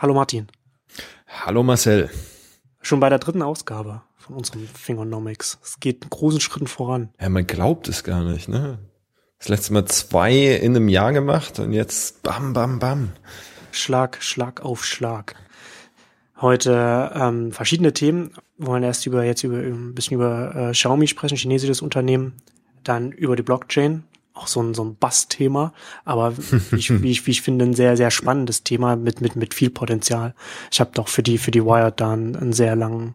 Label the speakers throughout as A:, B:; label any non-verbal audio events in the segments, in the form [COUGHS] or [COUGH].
A: Hallo Martin.
B: Hallo Marcel.
A: Schon bei der dritten Ausgabe von unserem Fingernomics. Es geht in großen Schritten voran.
B: Ja, man glaubt es gar nicht, ne? Das letzte Mal zwei in einem Jahr gemacht und jetzt bam, bam, bam.
A: Schlag, Schlag auf Schlag. Heute ähm, verschiedene Themen. Wir wollen erst über jetzt über ein bisschen über äh, Xiaomi sprechen, chinesisches Unternehmen, dann über die Blockchain, auch so ein, so ein Bass-Thema, aber wie [LAUGHS] ich, wie, ich, wie ich finde, ein sehr, sehr spannendes Thema mit, mit, mit viel Potenzial. Ich habe doch für die, für die Wired da einen, einen sehr langen,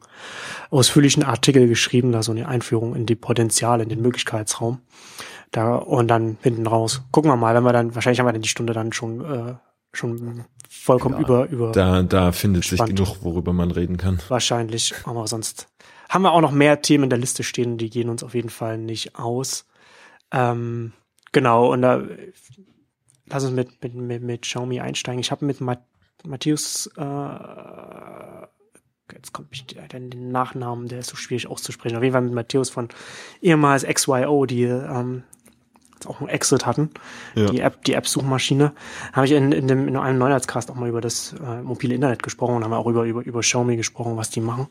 A: ausführlichen Artikel geschrieben, da so eine Einführung in die Potenziale, in den Möglichkeitsraum. Da, und dann hinten raus. Gucken wir mal, wenn wir dann, wahrscheinlich haben wir dann die Stunde dann schon, äh, schon vollkommen ja, über, über.
B: Da, da findet spannend. sich genug, worüber man reden kann.
A: Wahrscheinlich, aber sonst haben wir auch noch mehr Themen in der Liste stehen, die gehen uns auf jeden Fall nicht aus. Ähm, Genau, und da lass uns mit, mit, mit, mit Xiaomi einsteigen. Ich habe mit Matthäus, äh, jetzt kommt mich der, den Nachnamen, der ist so schwierig auszusprechen. Auf jeden Fall mit Matthäus von ehemals XYO, die ähm, auch einen Exit hatten, ja. die App, die App-Suchmaschine, habe ich in, in, dem, in einem Neuheitscast auch mal über das äh, mobile Internet gesprochen und haben auch über, über, über Xiaomi gesprochen, was die machen.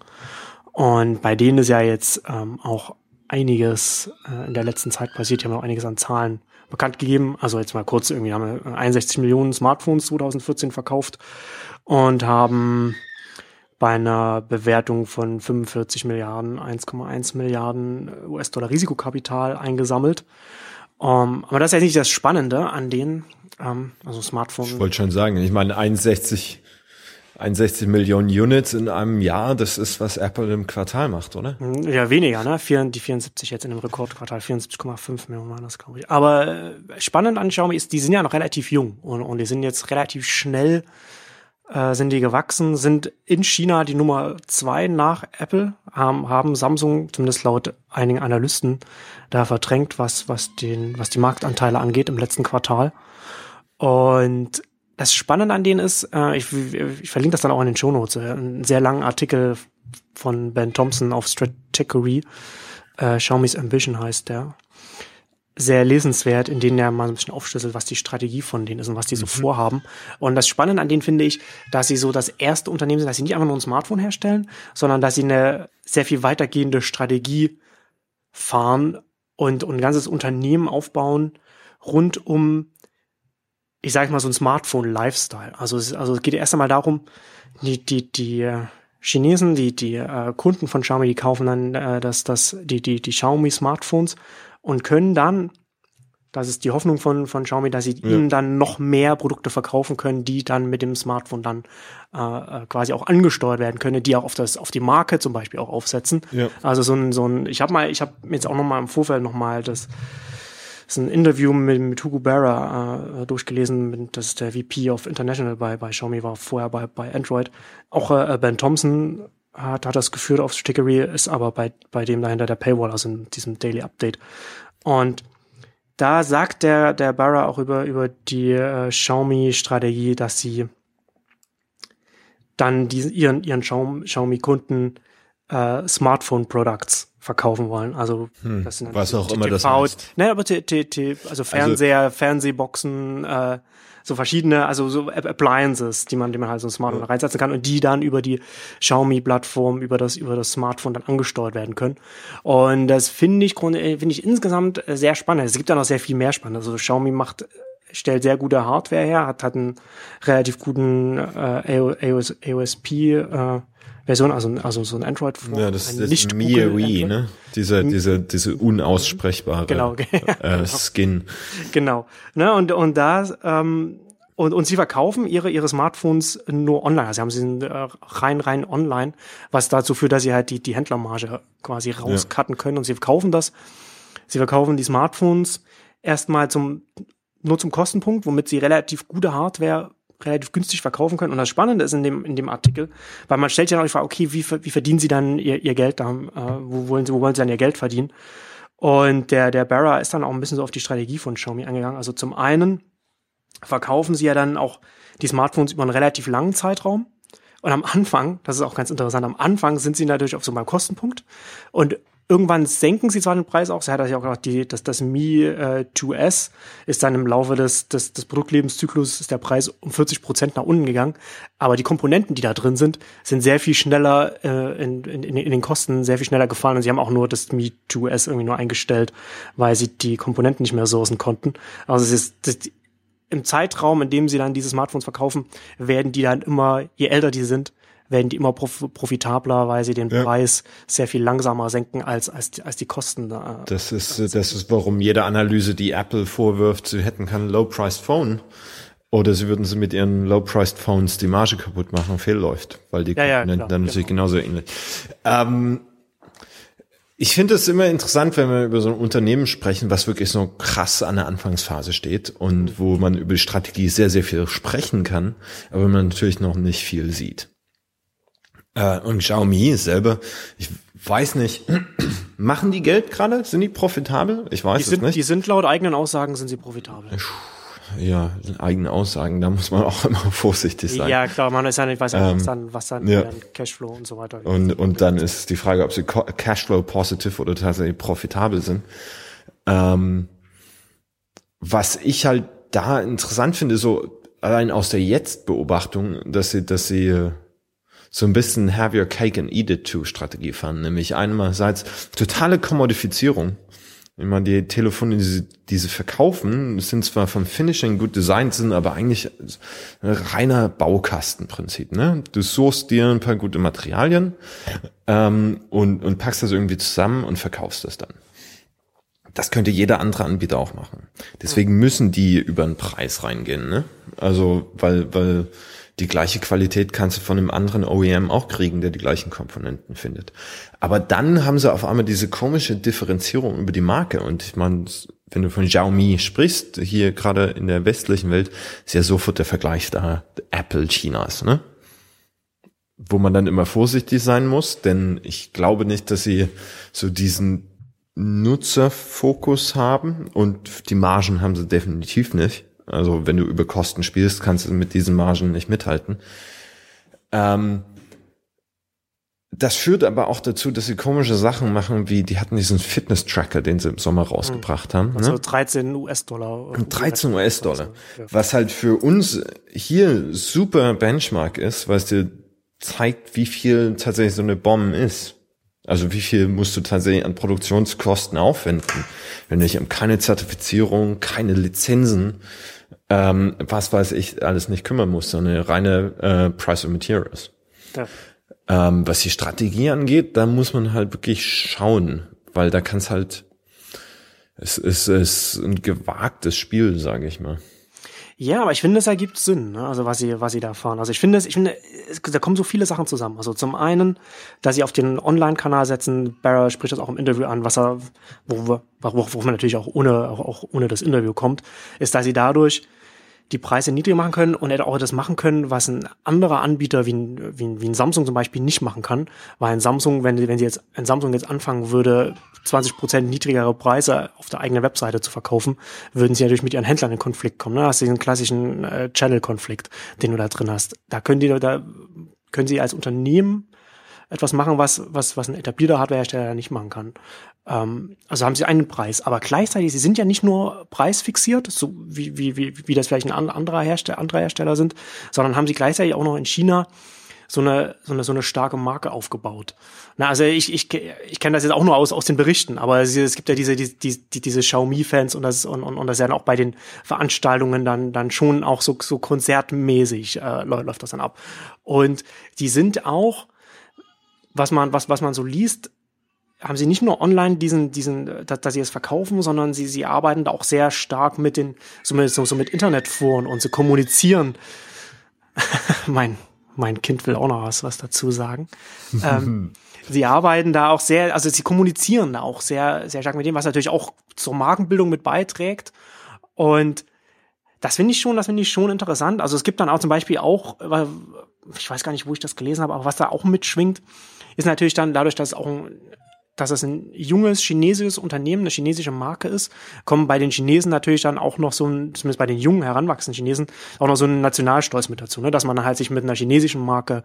A: Und bei denen ist ja jetzt ähm, auch einiges äh, in der letzten Zeit passiert, die haben auch einiges an Zahlen bekannt gegeben. Also jetzt mal kurz, irgendwie haben wir 61 Millionen Smartphones 2014 verkauft und haben bei einer Bewertung von 45 Milliarden, 1,1 Milliarden US-Dollar Risikokapital eingesammelt. Um, ähm, aber das ist ja nicht das Spannende an denen, ähm, also Smartphone.
B: Ich wollte schon sagen, ich meine 61 61 Millionen Units in einem Jahr, das ist, was Apple im Quartal macht, oder?
A: Hm, ja, weniger, ne? Die 74 jetzt in dem Rekordquartal, 74,5 Millionen waren das, glaube ich. Aber äh, spannend an Xiaomi ist, die sind ja noch relativ jung und, und die sind jetzt relativ schnell äh, sind die gewachsen, sind in China die Nummer zwei nach Apple, haben, haben Samsung, zumindest laut einigen Analysten, da verdrängt, was, was den, was die Marktanteile angeht im letzten Quartal. Und das Spannende an denen ist, äh, ich, ich verlinke das dann auch in den Shownotes, äh, einen sehr langen Artikel von Ben Thompson auf Stratechery, äh, Xiaomi's Ambition heißt der. Sehr lesenswert, in denen er mal ein bisschen aufschlüsselt, was die Strategie von denen ist und was die so mhm. vorhaben. Und das Spannende an denen finde ich, dass sie so das erste Unternehmen sind, dass sie nicht einfach nur ein Smartphone herstellen, sondern dass sie eine sehr viel weitergehende Strategie fahren und, und ein ganzes Unternehmen aufbauen rund um ich sage mal, so ein Smartphone-Lifestyle. Also es, also es geht erst einmal darum, die, die, die äh, Chinesen, die, die äh, Kunden von Xiaomi, die kaufen dann äh, das, das, die, die, die Xiaomi-Smartphones und können dann, das ist die Hoffnung von, von Xiaomi, dass sie ja. ihnen dann noch mehr Produkte verkaufen können, die dann mit dem Smartphone dann äh, äh quasi auch angesteuert werden können, die auch auf das, auf die Marke zum Beispiel auch aufsetzen. Ja. Also so ein, so ein, ich habe mal, ich habe jetzt auch noch mal im Vorfeld noch mal das ist ein Interview mit, mit Hugo Barra äh, durchgelesen, das ist der VP of International bei, bei Xiaomi, war vorher bei, bei Android. Auch äh, Ben Thompson hat, hat das geführt auf Stickery, ist aber bei, bei dem dahinter der Paywall, also in diesem Daily Update. Und da sagt der, der Barra auch über, über die äh, Xiaomi-Strategie, dass sie dann die, ihren, ihren Xiaomi-Kunden äh, Smartphone-Products verkaufen wollen. Also
B: hm, das sind was auch immer das heißt.
A: Ne, aber t t t also Fernseher, also, Fernsehboxen, äh, so verschiedene, also so Appliances, die man, die man halt so ein Smartphone reinsetzen kann und die dann über die Xiaomi-Plattform, über das, über das Smartphone dann angesteuert werden können. Und das finde ich, äh, finde ich insgesamt äh, sehr spannend. Es gibt da noch sehr viel mehr spannend. Also Xiaomi macht stellt sehr gute Hardware her, hat, hat einen relativ guten äh, AOS, AOSP äh, Version, also, also so ein Android.
B: Ja, das ist nicht MIUI, ne? Diese, diese, diese unaussprechbare
A: genau, [LAUGHS]
B: äh, genau. Skin.
A: Genau. Ne? Und, und da, ähm, und, und sie verkaufen ihre, ihre Smartphones nur online. Also sie haben sie äh, rein, rein online, was dazu führt, dass sie halt die, die Händlermarge quasi rauscutten können und sie verkaufen das. Sie verkaufen die Smartphones erstmal zum, nur zum Kostenpunkt, womit sie relativ gute Hardware relativ günstig verkaufen können. Und das Spannende ist in dem, in dem Artikel, weil man stellt ja noch die Frage, okay, wie, wie verdienen sie dann ihr, ihr Geld da? Äh, wo, wollen sie, wo wollen sie dann ihr Geld verdienen? Und der, der Barra ist dann auch ein bisschen so auf die Strategie von Xiaomi angegangen. Also zum einen verkaufen sie ja dann auch die Smartphones über einen relativ langen Zeitraum. Und am Anfang, das ist auch ganz interessant, am Anfang sind sie natürlich auf so einem Kostenpunkt. Und Irgendwann senken sie zwar den Preis auch, sie hat ja auch gesagt, die, das, das Mi äh, 2S ist dann im Laufe des, des, des Produktlebenszyklus ist der Preis um 40 Prozent nach unten gegangen, aber die Komponenten, die da drin sind, sind sehr viel schneller äh, in, in, in den Kosten sehr viel schneller gefallen und sie haben auch nur das Mi 2S irgendwie nur eingestellt, weil sie die Komponenten nicht mehr sourcen konnten. Also es ist das, im Zeitraum, in dem sie dann diese Smartphones verkaufen, werden die dann immer, je älter die sind, werden die immer prof profitabler, weil sie den ja. Preis sehr viel langsamer senken als, als, als die Kosten. Äh,
B: das ist, das ist, warum jede Analyse, die Apple vorwirft, sie hätten kein Low-Priced Phone. Oder sie würden sie mit ihren Low-Priced Phones die Marge kaputt machen, fehlläuft, weil die
A: ja,
B: ja, dann natürlich genau. genauso ähnlich. Ähm, ich finde es immer interessant, wenn wir über so ein Unternehmen sprechen, was wirklich so krass an der Anfangsphase steht und wo man über die Strategie sehr, sehr viel sprechen kann, aber man natürlich noch nicht viel sieht. Äh, und Xiaomi selber, ich weiß nicht, [CLEARS THROAT] machen die Geld gerade? Sind die profitabel? Ich weiß
A: die sind,
B: es nicht.
A: Die sind laut eigenen Aussagen sind sie profitabel.
B: Ja, eigene Aussagen, da muss man [LAUGHS] auch immer vorsichtig sein.
A: Ja, klar, man ist ja nicht, weiß ja ähm, was dann, was dann ja. Cashflow und so weiter.
B: Und, und dann ist die Frage, ob sie Cashflow positive oder tatsächlich profitabel sind. Ähm, was ich halt da interessant finde, so allein aus der Jetzt-Beobachtung, dass sie, dass sie äh, so ein bisschen have your cake and eat it too Strategie fahren, nämlich einerseits totale Kommodifizierung. Meine, die Telefone, die sie, die sie verkaufen, sind zwar vom Finishing gut designt, sind aber eigentlich ein reiner Baukastenprinzip. Ne? Du suchst dir ein paar gute Materialien ähm, und, und packst das irgendwie zusammen und verkaufst das dann. Das könnte jeder andere Anbieter auch machen. Deswegen müssen die über den Preis reingehen. Ne? Also, weil, weil die gleiche Qualität kannst du von einem anderen OEM auch kriegen, der die gleichen Komponenten findet. Aber dann haben sie auf einmal diese komische Differenzierung über die Marke. Und ich meine, wenn du von Xiaomi sprichst, hier gerade in der westlichen Welt, ist ja sofort der Vergleich da Apple Chinas, ne? Wo man dann immer vorsichtig sein muss, denn ich glaube nicht, dass sie so diesen Nutzerfokus haben und die Margen haben sie definitiv nicht. Also wenn du über Kosten spielst, kannst du mit diesen Margen nicht mithalten. Ähm, das führt aber auch dazu, dass sie komische Sachen machen, wie die hatten diesen Fitness-Tracker, den sie im Sommer rausgebracht haben.
A: Also ne? 13 US-Dollar.
B: 13 US-Dollar. Was halt für uns hier super Benchmark ist, weil es dir zeigt, wie viel tatsächlich so eine Bombe ist. Also wie viel musst du tatsächlich an Produktionskosten aufwenden, wenn um keine Zertifizierung, keine Lizenzen, ähm, was weiß ich, alles nicht kümmern musst, sondern eine reine äh, Price of Materials. Ja. Ähm, was die Strategie angeht, da muss man halt wirklich schauen, weil da kann es halt, es ist, es ist ein gewagtes Spiel, sage ich mal.
A: Ja, aber ich finde, es ergibt Sinn, ne? also was sie, was sie da fahren. Also ich finde, ich finde, es, da kommen so viele Sachen zusammen. Also zum einen, dass sie auf den Online-Kanal setzen, Barra spricht das auch im Interview an, was er, wo, wo, wo man natürlich auch ohne, auch, auch ohne das Interview kommt, ist, dass sie dadurch die Preise niedrig machen können und auch das machen können, was ein anderer Anbieter wie ein, wie ein, wie ein Samsung zum Beispiel nicht machen kann. Weil ein Samsung, wenn, wenn sie jetzt, ein Samsung jetzt anfangen würde, 20 Prozent niedrigere Preise auf der eigenen Webseite zu verkaufen, würden sie natürlich mit ihren Händlern in Konflikt kommen. Ne? Hast du diesen klassischen äh, Channel-Konflikt, den du da drin hast. Da können die, da können sie als Unternehmen etwas machen, was, was, was ein etablierter Hardwarehersteller nicht machen kann. Ähm, also haben sie einen Preis, aber gleichzeitig, sie sind ja nicht nur preisfixiert, so wie, wie, wie, wie das vielleicht ein anderer Hersteller, andere Hersteller sind, sondern haben sie gleichzeitig auch noch in China so eine, so eine, so eine starke Marke aufgebaut. Na, also ich, ich, ich kenne das jetzt auch nur aus, aus den Berichten, aber es, es gibt ja diese, die, die, diese Xiaomi-Fans und das, und, und, und das ja auch bei den Veranstaltungen dann, dann schon auch so, so konzertmäßig äh, läuft das dann ab. Und die sind auch, was man, was, was man so liest, haben sie nicht nur online diesen, diesen, dass, dass sie es verkaufen, sondern sie, sie arbeiten da auch sehr stark mit den, so mit, so, so mit Internetforen und sie kommunizieren. [LAUGHS] mein, mein Kind will auch noch was, was dazu sagen. [LAUGHS] ähm, sie arbeiten da auch sehr, also sie kommunizieren da auch sehr, sehr stark mit dem, was natürlich auch zur Markenbildung mit beiträgt. Und das finde ich schon, das finde ich schon interessant. Also es gibt dann auch zum Beispiel auch, ich weiß gar nicht, wo ich das gelesen habe, aber was da auch mitschwingt, ist natürlich dann dadurch, dass es auch ein dass es ein junges chinesisches Unternehmen, eine chinesische Marke ist, kommen bei den Chinesen natürlich dann auch noch so ein, zumindest bei den jungen, heranwachsenden Chinesen, auch noch so ein Nationalstolz mit dazu, ne? dass man halt sich mit einer chinesischen Marke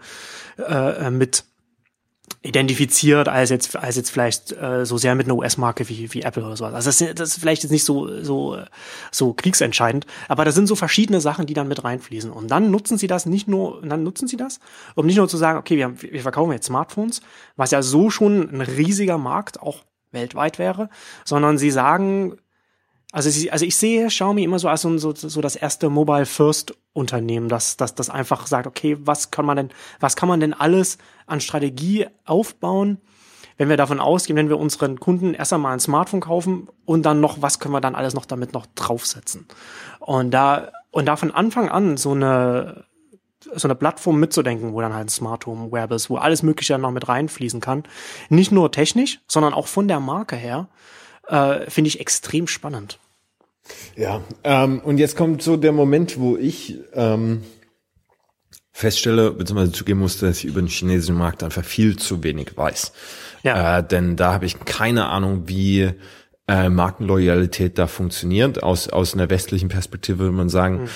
A: äh, mit identifiziert als jetzt als jetzt vielleicht äh, so sehr mit einer US-Marke wie wie Apple oder sowas. Also das, das ist vielleicht jetzt nicht so so so kriegsentscheidend, aber da sind so verschiedene Sachen, die dann mit reinfließen und dann nutzen sie das nicht nur dann nutzen sie das, um nicht nur zu sagen, okay, wir, haben, wir verkaufen jetzt Smartphones, was ja so schon ein riesiger Markt auch weltweit wäre, sondern sie sagen also, sie, also ich sehe Xiaomi immer so als so, so, so das erste Mobile First Unternehmen, das, das, das einfach sagt, okay, was kann man denn, was kann man denn alles an Strategie aufbauen, wenn wir davon ausgehen, wenn wir unseren Kunden erst einmal ein Smartphone kaufen und dann noch, was können wir dann alles noch damit noch draufsetzen? Und da, und da von Anfang an so eine, so eine Plattform mitzudenken, wo dann halt ein Smart Home Web ist, wo alles Mögliche noch mit reinfließen kann. Nicht nur technisch, sondern auch von der Marke her äh, finde ich extrem spannend.
B: Ja, ähm, und jetzt kommt so der Moment, wo ich ähm, feststelle, beziehungsweise zugeben musste, dass ich über den chinesischen Markt einfach viel zu wenig weiß. Ja. Äh, denn da habe ich keine Ahnung, wie äh, Markenloyalität da funktioniert. Aus, aus einer westlichen Perspektive würde man sagen, mhm.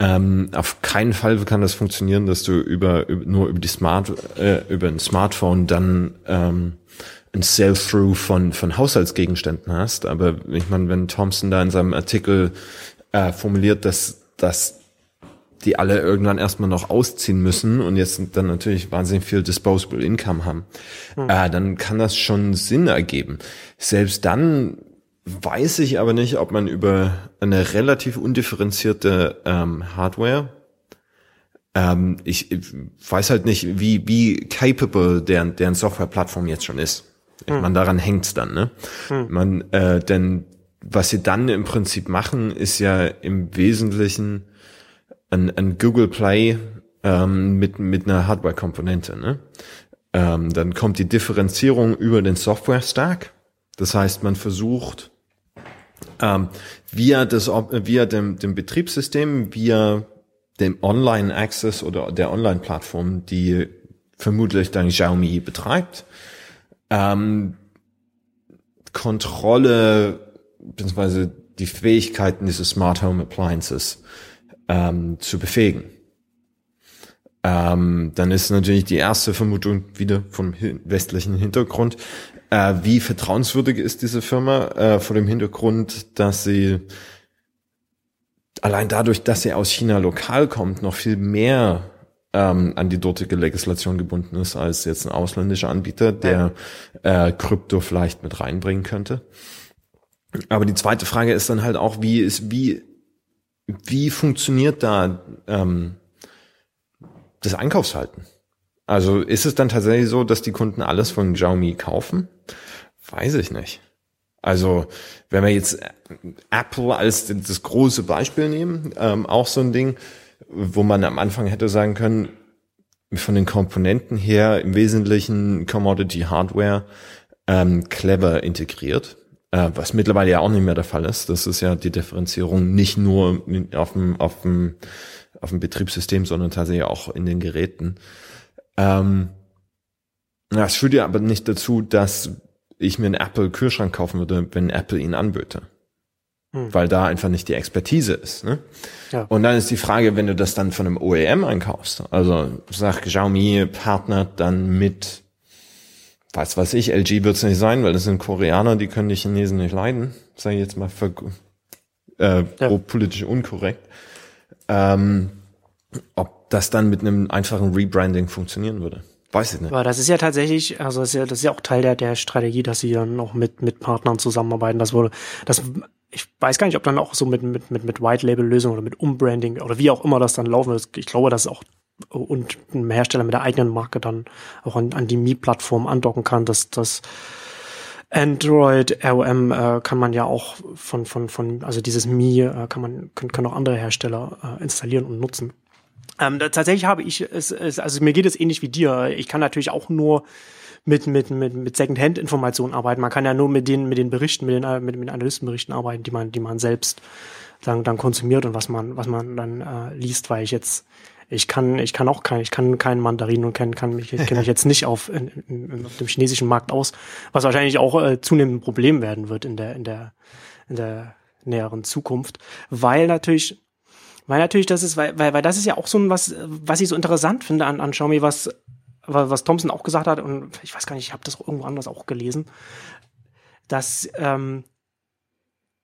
B: ähm, auf keinen Fall kann das funktionieren, dass du über, über nur über die Smart, äh, über ein Smartphone dann ähm, ein Sell-Through von, von Haushaltsgegenständen hast. Aber ich meine, wenn Thompson da in seinem Artikel äh, formuliert, dass, dass die alle irgendwann erstmal noch ausziehen müssen und jetzt dann natürlich wahnsinnig viel Disposable Income haben, hm. äh, dann kann das schon Sinn ergeben. Selbst dann weiß ich aber nicht, ob man über eine relativ undifferenzierte ähm, Hardware ähm, ich, ich weiß halt nicht, wie, wie capable deren, deren Softwareplattform jetzt schon ist. Hm. Man daran hängt's dann, ne? Hm. Man, äh, denn was sie dann im Prinzip machen, ist ja im Wesentlichen ein, ein Google Play ähm, mit mit einer Hardware-Komponente. Ne? Ähm, dann kommt die Differenzierung über den Software-Stack. Das heißt, man versucht ähm, via das via dem, dem Betriebssystem, via dem Online-Access oder der Online-Plattform, die vermutlich dann Xiaomi betreibt, ähm, Kontrolle bzw. die Fähigkeiten dieses Smart Home Appliances ähm, zu befähigen. Ähm, dann ist natürlich die erste Vermutung wieder vom westlichen Hintergrund. Äh, wie vertrauenswürdig ist diese Firma äh, vor dem Hintergrund, dass sie allein dadurch, dass sie aus China lokal kommt, noch viel mehr ähm, an die dortige Legislation gebunden ist als jetzt ein ausländischer Anbieter, der äh, Krypto vielleicht mit reinbringen könnte. Aber die zweite Frage ist dann halt auch, wie ist, wie, wie funktioniert da ähm, das Einkaufshalten? Also ist es dann tatsächlich so, dass die Kunden alles von Xiaomi kaufen? Weiß ich nicht. Also wenn wir jetzt Apple als das große Beispiel nehmen, ähm, auch so ein Ding, wo man am Anfang hätte sagen können, von den Komponenten her im Wesentlichen Commodity Hardware ähm, clever integriert, äh, was mittlerweile ja auch nicht mehr der Fall ist. Das ist ja die Differenzierung nicht nur auf dem, auf dem, auf dem Betriebssystem, sondern tatsächlich auch in den Geräten. Ähm, das führt ja aber nicht dazu, dass ich mir einen Apple Kühlschrank kaufen würde, wenn Apple ihn anböte hm. weil da einfach nicht die Expertise ist. Ne? Ja. Und dann ist die Frage, wenn du das dann von einem OEM einkaufst, also sag Xiaomi partnert dann mit, was weiß ich, LG wird's nicht sein, weil das sind Koreaner, die können die Chinesen nicht leiden, sage ich jetzt mal für, äh, ja. politisch unkorrekt. Ähm, ob das dann mit einem einfachen Rebranding funktionieren würde. Weiß ich nicht.
A: Aber das ist ja tatsächlich, also das ist ja, das ist ja auch Teil der, der Strategie, dass sie dann noch mit, mit Partnern zusammenarbeiten. Das wurde, das ich weiß gar nicht, ob dann auch so mit, mit, mit, mit White-Label-Lösungen oder mit Umbranding oder wie auch immer das dann laufen wird. Ich glaube, dass auch und ein Hersteller mit der eigenen Marke dann auch an, an die Mi-Plattform andocken kann, dass das Android ROM äh, kann man ja auch von von von also dieses Mi äh, kann man können, können auch andere Hersteller äh, installieren und nutzen. Ähm, da, tatsächlich habe ich es, es also mir geht es ähnlich wie dir. Ich kann natürlich auch nur mit, mit, mit, mit Second-Hand-Informationen arbeiten. Man kann ja nur mit den, mit den Berichten, mit den, mit, mit Analystenberichten arbeiten, die man, die man selbst dann, dann konsumiert und was man, was man dann äh, liest, weil ich jetzt, ich kann, ich kann auch kein, ich kann keinen Mandarin und kann, kann mich, kenne mich [LAUGHS] jetzt nicht auf, in, in, auf dem chinesischen Markt aus, was wahrscheinlich auch äh, zunehmend ein Problem werden wird in der, in der, in der näheren Zukunft, weil natürlich, weil natürlich das ist, weil, weil, weil das ist ja auch so ein was, was ich so interessant finde an, an Xiaomi, was was Thompson auch gesagt hat, und ich weiß gar nicht, ich habe das irgendwo anders auch gelesen, dass ähm,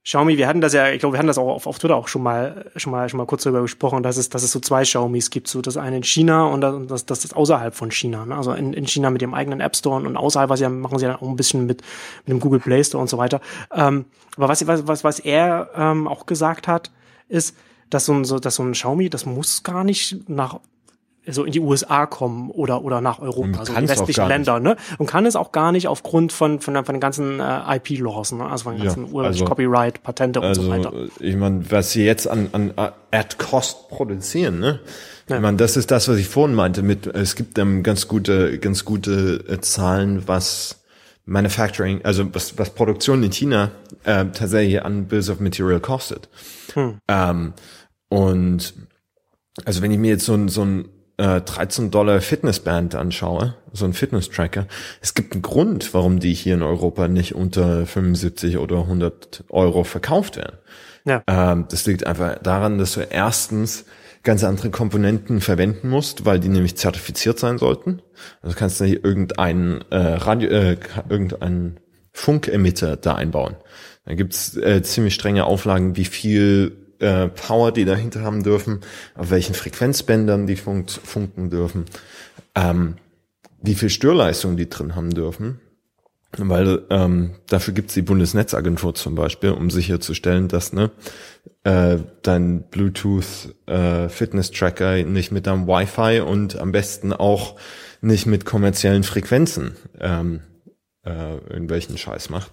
A: Xiaomi, wir hatten das ja, ich glaube, wir hatten das auch auf, auf Twitter auch schon mal, schon mal, schon mal kurz darüber gesprochen, dass es, dass es so zwei Xiaomis gibt, so das eine in China und das, das ist außerhalb von China, ne? also in, in China mit dem eigenen App Store und außerhalb, was ja machen sie dann auch ein bisschen mit, mit dem Google Play Store und so weiter. Ähm, aber was, was, was, was er ähm, auch gesagt hat, ist, dass so ein, so, dass so ein Xiaomi, das muss gar nicht nach so in die USA kommen oder oder nach Europa, also in westlichen Länder, ne? Und kann es auch gar nicht aufgrund von von, von den ganzen äh, IP-Laws, ne? also von den ganzen ja, also, Copyright, Patente und
B: also,
A: so weiter.
B: Ich meine, was sie jetzt an an at Cost produzieren, ne? Ja. Ich meine, das ist das, was ich vorhin meinte. Mit es gibt ähm, ganz gute ganz gute äh, Zahlen, was Manufacturing, also was was Produktion in China äh, tatsächlich an Bills of Material kostet. Hm. Ähm, und also wenn ich mir jetzt so ein so ein äh, 13 Dollar Fitnessband anschaue, so ein Fitness-Tracker, es gibt einen Grund, warum die hier in Europa nicht unter 75 oder 100 Euro verkauft werden. Ja. Ähm, das liegt einfach daran, dass du erstens ganz andere Komponenten verwenden musst, weil die nämlich zertifiziert sein sollten. Also kannst du hier irgendeinen äh, Radio, äh, irgendeinen Funkemitter da einbauen. Da gibt's äh, ziemlich strenge Auflagen, wie viel äh, Power die dahinter haben dürfen, auf welchen Frequenzbändern die funkt, funken dürfen, ähm, wie viel Störleistung die drin haben dürfen. Weil ähm, dafür gibt's die Bundesnetzagentur zum Beispiel, um sicherzustellen, dass ne, äh, dein Bluetooth äh, nicht mit deinem Wi-Fi und am besten auch nicht mit kommerziellen Frequenzen ähm, äh, irgendwelchen Scheiß macht.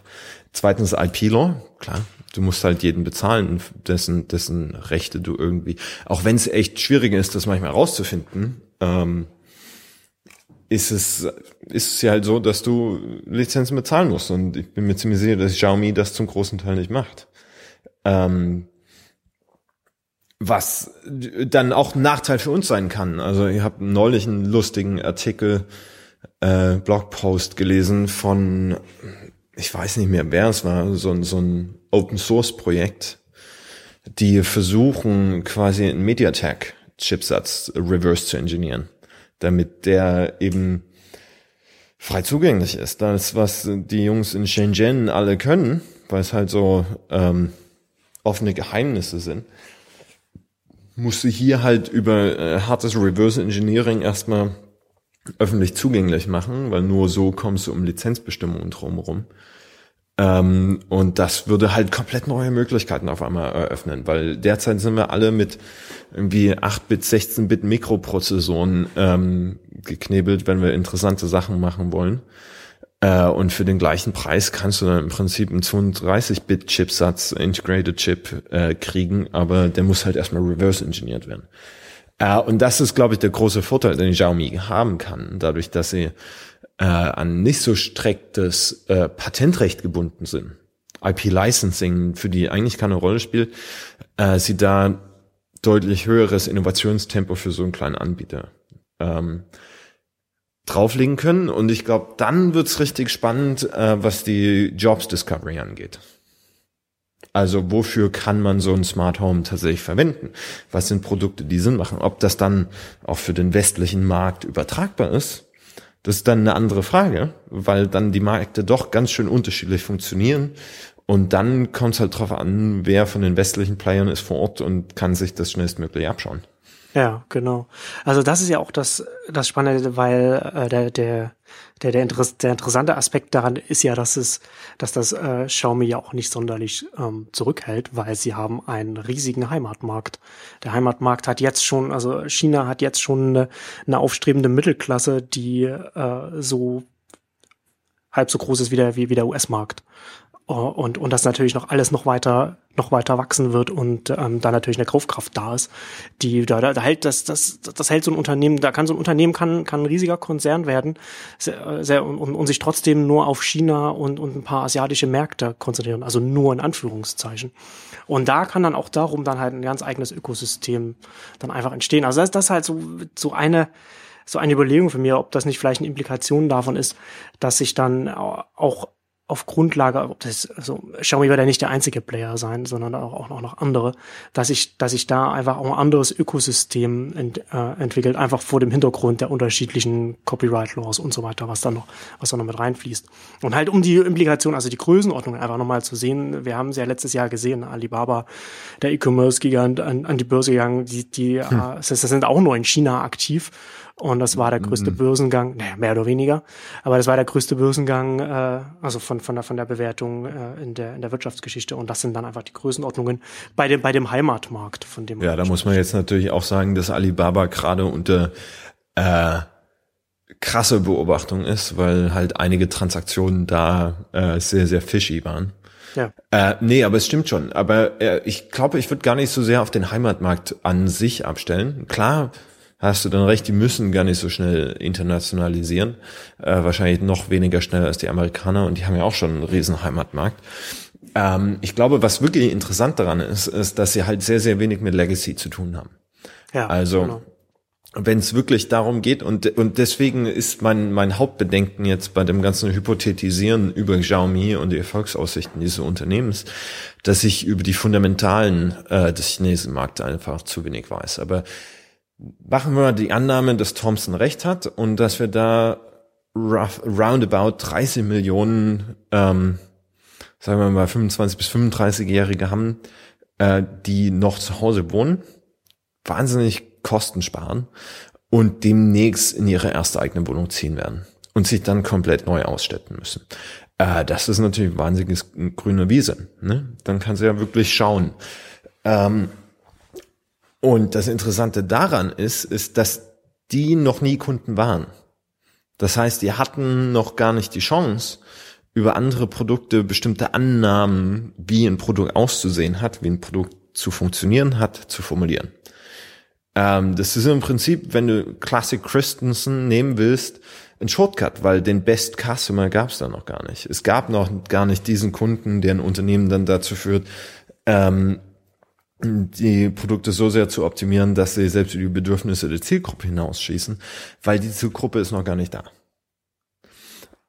B: Zweitens IP-Law, klar, du musst halt jeden bezahlen, dessen, dessen Rechte du irgendwie, auch wenn es echt schwierig ist, das manchmal rauszufinden, ähm, ist es, ist es ja halt so, dass du Lizenzen bezahlen musst. Und ich bin mir ziemlich sicher, dass Xiaomi das zum großen Teil nicht macht. Ähm, was dann auch ein Nachteil für uns sein kann. Also ich habe neulich einen lustigen Artikel, äh, Blogpost gelesen von ich weiß nicht mehr, wer es war, so, so ein Open Source Projekt, die versuchen quasi einen MediaTek Chipsatz reverse zu engineeren, damit der eben frei zugänglich ist. Das, was die Jungs in Shenzhen alle können, weil es halt so ähm, offene Geheimnisse sind, musste hier halt über äh, hartes Reverse Engineering erstmal öffentlich zugänglich machen, weil nur so kommst du um Lizenzbestimmungen drumherum. Ähm, und das würde halt komplett neue Möglichkeiten auf einmal eröffnen, weil derzeit sind wir alle mit irgendwie 8-Bit, 16-Bit Mikroprozessoren ähm, geknebelt, wenn wir interessante Sachen machen wollen. Äh, und für den gleichen Preis kannst du dann im Prinzip einen 32-Bit-Chipsatz, Integrated Chip, äh, kriegen, aber der muss halt erstmal reverse engineert werden. Äh, und das ist, glaube ich, der große Vorteil, den Xiaomi haben kann, dadurch, dass sie äh, an nicht so striktes äh, Patentrecht gebunden sind. IP-Licensing, für die eigentlich keine Rolle spielt, äh, sie da deutlich höheres Innovationstempo für so einen kleinen Anbieter ähm, drauflegen können. Und ich glaube, dann wird's richtig spannend, äh, was die Jobs Discovery angeht. Also wofür kann man so ein Smart Home tatsächlich verwenden? Was sind Produkte, die Sinn machen? Ob das dann auch für den westlichen Markt übertragbar ist, das ist dann eine andere Frage, weil dann die Märkte doch ganz schön unterschiedlich funktionieren. Und dann kommt es halt drauf an, wer von den westlichen Playern ist vor Ort und kann sich das schnellstmöglich abschauen.
A: Ja, genau. Also das ist ja auch das, das Spannende, weil äh, der, der, der, der, Interess der interessante Aspekt daran ist ja, dass es, dass das äh, Xiaomi ja auch nicht sonderlich ähm, zurückhält, weil sie haben einen riesigen Heimatmarkt. Der Heimatmarkt hat jetzt schon, also China hat jetzt schon eine, eine aufstrebende Mittelklasse, die äh, so halb so groß ist wie der, wie, wie der US-Markt. Äh, und, und das natürlich noch alles noch weiter, noch weiter wachsen wird und ähm, da natürlich eine Kaufkraft da ist, die da, da, da hält das, das, das hält so ein Unternehmen, da kann so ein Unternehmen kann, kann ein riesiger Konzern werden, sehr, sehr, und, und sich trotzdem nur auf China und, und ein paar asiatische Märkte konzentrieren, also nur in Anführungszeichen. Und da kann dann auch darum dann halt ein ganz eigenes Ökosystem dann einfach entstehen. Also das, das ist halt so, so eine, so eine Überlegung für mir, ob das nicht vielleicht eine Implikation davon ist, dass sich dann auch auf Grundlage, ob das, also Xiaomi wird ja nicht der einzige Player sein, sondern auch, auch noch andere, dass sich, dass sich da einfach auch ein anderes Ökosystem ent, äh, entwickelt, einfach vor dem Hintergrund der unterschiedlichen Copyright-Laws und so weiter, was da noch, was da noch mit reinfließt. Und halt um die Implikation, also die Größenordnung einfach nochmal zu sehen, wir haben es ja letztes Jahr gesehen, Alibaba, der E-Commerce-Gigant an, an die Börse gegangen, die, die, hm. äh, das sind auch nur in China aktiv und das war der größte mhm. Börsengang, naja, mehr oder weniger, aber das war der größte Börsengang, äh, also von, von, der, von der Bewertung äh, in, der, in der Wirtschaftsgeschichte. Und das sind dann einfach die Größenordnungen bei dem, bei dem Heimatmarkt, von dem
B: Ja, da muss man jetzt natürlich auch sagen, dass Alibaba gerade unter äh, krasse Beobachtung ist, weil halt einige Transaktionen da äh, sehr, sehr fishy waren. Ja. Äh, nee, aber es stimmt schon. Aber äh, ich glaube, ich würde gar nicht so sehr auf den Heimatmarkt an sich abstellen. Klar, hast du dann recht, die müssen gar nicht so schnell internationalisieren. Äh, wahrscheinlich noch weniger schnell als die Amerikaner und die haben ja auch schon einen riesen Heimatmarkt. Ähm, ich glaube, was wirklich interessant daran ist, ist, dass sie halt sehr, sehr wenig mit Legacy zu tun haben. Ja, also genau. wenn es wirklich darum geht und und deswegen ist mein mein Hauptbedenken jetzt bei dem ganzen Hypothetisieren über Xiaomi und die Erfolgsaussichten dieses Unternehmens, dass ich über die Fundamentalen äh, des chinesischen Marktes einfach zu wenig weiß. Aber machen wir die Annahme, dass Thompson recht hat und dass wir da rough, roundabout 30 Millionen, ähm, sagen wir mal 25 bis 35-Jährige haben, äh, die noch zu Hause wohnen, wahnsinnig Kosten sparen und demnächst in ihre erste eigene Wohnung ziehen werden und sich dann komplett neu ausstatten müssen. Äh, das ist natürlich wahnsinniges grüne Wiese. Ne? Dann kann sie ja wirklich schauen. Ähm, und das Interessante daran ist, ist, dass die noch nie Kunden waren. Das heißt, die hatten noch gar nicht die Chance, über andere Produkte bestimmte Annahmen, wie ein Produkt auszusehen hat, wie ein Produkt zu funktionieren hat, zu formulieren. Ähm, das ist im Prinzip, wenn du Classic Christensen nehmen willst, ein Shortcut, weil den Best Customer gab es da noch gar nicht. Es gab noch gar nicht diesen Kunden, der ein Unternehmen dann dazu führt, ähm, die Produkte so sehr zu optimieren, dass sie selbst über die Bedürfnisse der Zielgruppe hinausschießen, weil die Zielgruppe ist noch gar nicht da.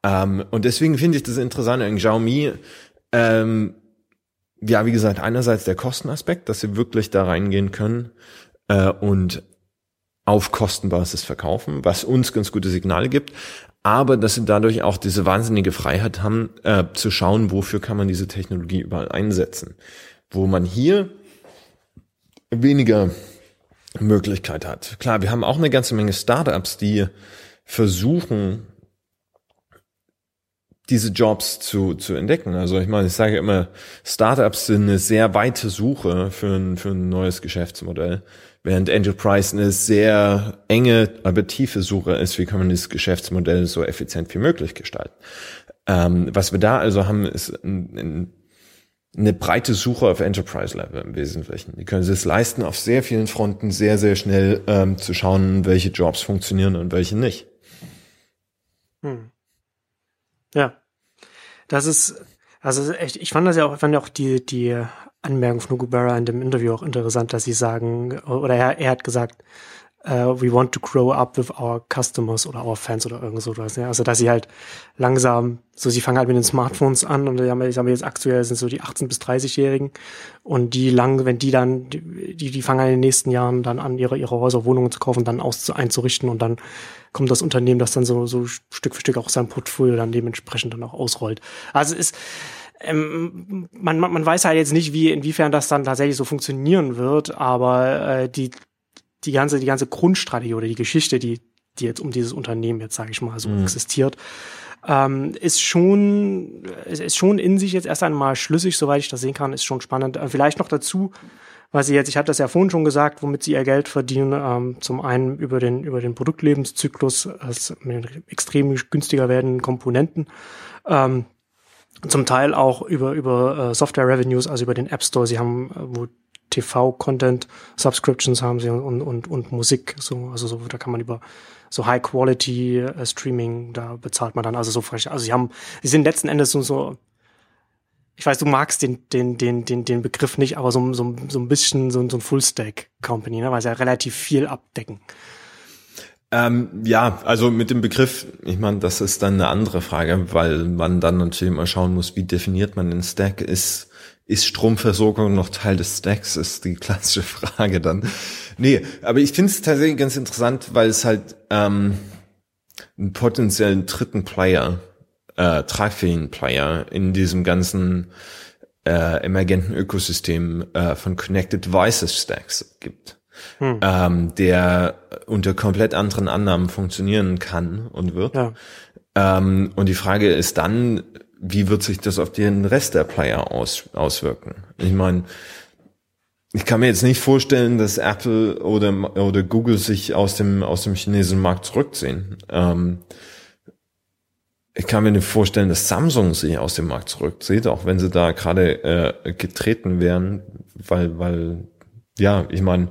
B: Ähm, und deswegen finde ich das interessant in Xiaomi, ähm, ja, wie gesagt, einerseits der Kostenaspekt, dass sie wirklich da reingehen können äh, und auf Kostenbasis verkaufen, was uns ganz gute Signale gibt, aber dass sie dadurch auch diese wahnsinnige Freiheit haben, äh, zu schauen, wofür kann man diese Technologie überall einsetzen. Wo man hier weniger Möglichkeit hat. Klar, wir haben auch eine ganze Menge Startups, die versuchen, diese Jobs zu, zu entdecken. Also ich meine, ich sage immer, Startups sind eine sehr weite Suche für ein, für ein neues Geschäftsmodell, während Enterprise eine sehr enge, aber tiefe Suche ist, wie kann man das Geschäftsmodell so effizient wie möglich gestalten. Ähm, was wir da also haben, ist ein, ein eine breite Suche auf Enterprise-Level im Wesentlichen. Die können es leisten, auf sehr vielen Fronten sehr, sehr schnell ähm, zu schauen, welche Jobs funktionieren und welche nicht. Hm.
A: Ja. Das ist, also echt, ich fand das ja auch, fand ja auch die, die Anmerkung von Hugo in dem Interview auch interessant, dass sie sagen, oder er, er hat gesagt, uh, we want to grow up with our customers oder our fans oder irgend so was. Ja? Also dass sie halt langsam, so sie fangen halt mit den Smartphones an und die haben, ich habe jetzt aktuell sind so die 18 bis 30-Jährigen und die lang, wenn die dann, die, die fangen in den nächsten Jahren dann an, ihre, ihre Häuser, Wohnungen zu kaufen, dann aus, einzurichten und dann kommt das Unternehmen, das dann so, so Stück für Stück auch sein Portfolio dann dementsprechend dann auch ausrollt. Also ist, ähm, man, man, man weiß halt jetzt nicht, wie inwiefern das dann tatsächlich so funktionieren wird, aber äh, die die ganze, die ganze Grundstrategie oder die Geschichte, die, die jetzt um dieses Unternehmen jetzt, sage ich mal, so mhm. existiert, ähm, ist schon, ist schon in sich jetzt erst einmal schlüssig, soweit ich das sehen kann, ist schon spannend. Äh, vielleicht noch dazu, was sie jetzt, ich habe das ja vorhin schon gesagt, womit sie ihr Geld verdienen, ähm, zum einen über den, über den Produktlebenszyklus, also mit den extrem günstiger werdenden Komponenten, ähm, zum Teil auch über, über äh, Software Revenues, also über den App Store. Sie haben, äh, wo TV-Content, Subscriptions haben sie und, und, und Musik, so, also so, da kann man über so High-Quality äh, Streaming, da bezahlt man dann also so frech. Also sie haben, sie sind letzten Endes so, so ich weiß, du magst den, den, den, den, den Begriff nicht, aber so, so, so ein bisschen so, so ein Full-Stack-Company, ne, weil sie ja relativ viel abdecken.
B: Ähm, ja, also mit dem Begriff, ich meine, das ist dann eine andere Frage, weil man dann natürlich mal schauen muss, wie definiert man den Stack? Ist, ist Stromversorgung noch Teil des Stacks? Ist die klassische Frage dann. Nee, aber ich finde es tatsächlich ganz interessant, weil es halt ähm, einen potenziellen dritten Player, äh, tragfähigen Player in diesem ganzen äh, emergenten Ökosystem äh, von Connected Devices Stacks gibt hm. ähm, der unter komplett anderen Annahmen funktionieren kann und wird. Ja. Ähm, und die Frage ist dann, wie wird sich das auf den Rest der Player aus, auswirken? Ich meine, ich kann mir jetzt nicht vorstellen, dass Apple oder, oder Google sich aus dem, aus dem chinesischen Markt zurückziehen. Ähm, ich kann mir nicht vorstellen, dass Samsung sich aus dem Markt zurückzieht, auch wenn sie da gerade äh, getreten wären, weil, weil ja, ich meine,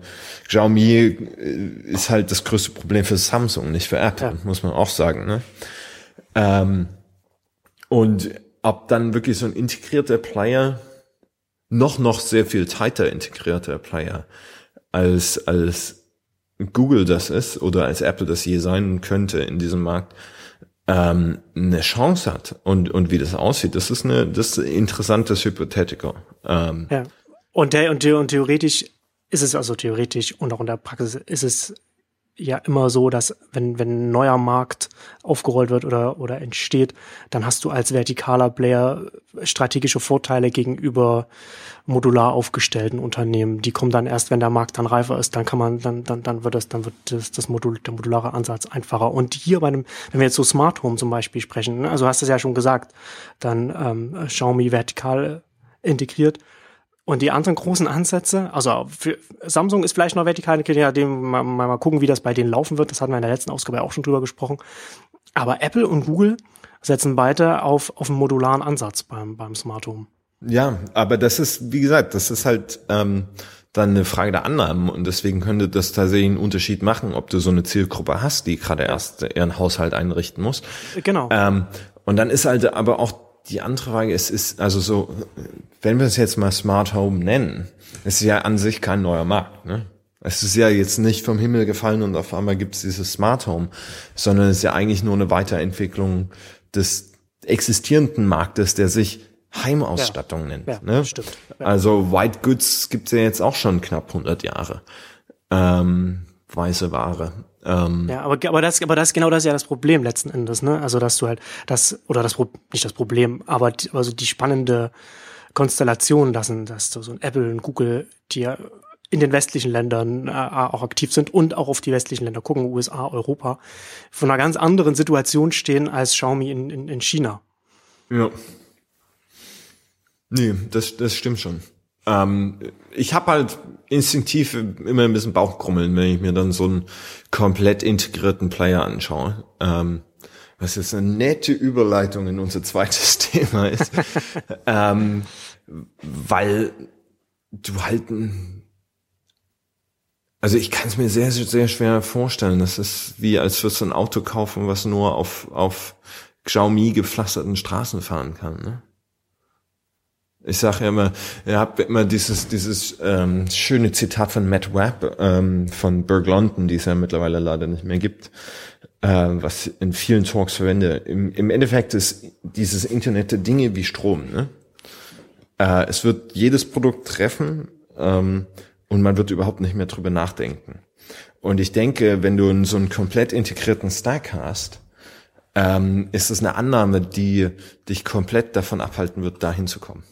B: Xiaomi äh, ist halt das größte Problem für Samsung, nicht für Apple, ja. muss man auch sagen. Ne? Ähm, und ob dann wirklich so ein integrierter Player, noch, noch sehr viel tighter integrierter Player als, als Google das ist oder als Apple das je sein könnte in diesem Markt, ähm, eine Chance hat und, und wie das aussieht, das ist eine, das ist ein interessantes Hypothetical.
A: Ähm, ja. Und, der, und, und theoretisch ist es also theoretisch und auch in der Praxis ist es ja immer so, dass wenn, wenn ein neuer Markt aufgerollt wird oder, oder entsteht, dann hast du als vertikaler Player strategische Vorteile gegenüber modular aufgestellten Unternehmen. Die kommen dann erst, wenn der Markt dann reifer ist, dann kann man, dann, dann, dann wird das, dann wird das, das Modul, der modulare Ansatz einfacher. Und hier bei einem, wenn wir jetzt so Smart Home zum Beispiel sprechen, ne, also hast du es ja schon gesagt, dann ähm, Xiaomi vertikal integriert und die anderen großen Ansätze, also für Samsung ist vielleicht noch vertikal, ja, dem mal, mal gucken, wie das bei denen laufen wird. Das hatten wir in der letzten Ausgabe auch schon drüber gesprochen. Aber Apple und Google setzen beide auf, auf einen modularen Ansatz beim, beim Smart Home.
B: Ja, aber das ist, wie gesagt, das ist halt ähm, dann eine Frage der Annahmen und deswegen könnte das tatsächlich einen Unterschied machen, ob du so eine Zielgruppe hast, die gerade erst ihren Haushalt einrichten muss.
A: Genau.
B: Ähm, und dann ist halt aber auch die andere Frage ist, ist also so, wenn wir es jetzt mal Smart Home nennen, ist ja an sich kein neuer Markt. Ne? Es ist ja jetzt nicht vom Himmel gefallen und auf einmal gibt es dieses Smart Home, sondern es ist ja eigentlich nur eine Weiterentwicklung des existierenden Marktes, der sich Heimausstattung ja. nennt. Ja, ne? stimmt. Ja. Also White Goods gibt es ja jetzt auch schon knapp 100 Jahre. Ähm, weiße Ware.
A: Ähm, ja, aber, aber das, aber das, genau das ist ja das Problem letzten Endes, ne? Also, dass du halt das, oder das, nicht das Problem, aber die, also die spannende Konstellation lassen, dass du so ein Apple und Google, die ja in den westlichen Ländern äh, auch aktiv sind und auch auf die westlichen Länder gucken, USA, Europa, von einer ganz anderen Situation stehen als Xiaomi in, in, in China.
B: Ja. Nee, das, das stimmt schon. Ähm, ich habe halt instinktiv immer ein bisschen Bauchkrummeln, wenn ich mir dann so einen komplett integrierten Player anschaue. Ähm, was jetzt eine nette Überleitung in unser zweites [LAUGHS] Thema ist. ähm, weil du halt ein, also ich kann es mir sehr, sehr schwer vorstellen. Das ist wie, als würdest du ein Auto kaufen, was nur auf, auf Xiaomi gepflasterten Straßen fahren kann. Ne? Ich sage ja immer, ihr habt immer dieses dieses ähm, schöne Zitat von Matt Webb ähm, von Berg London, die es ja mittlerweile leider nicht mehr gibt, äh, was in vielen Talks verwende. Im, Im Endeffekt ist dieses Internet der Dinge wie Strom. Ne? Äh, es wird jedes Produkt treffen ähm, und man wird überhaupt nicht mehr drüber nachdenken. Und ich denke, wenn du so einen komplett integrierten Stack hast, ähm, ist es eine Annahme, die dich komplett davon abhalten wird, dahin zu kommen.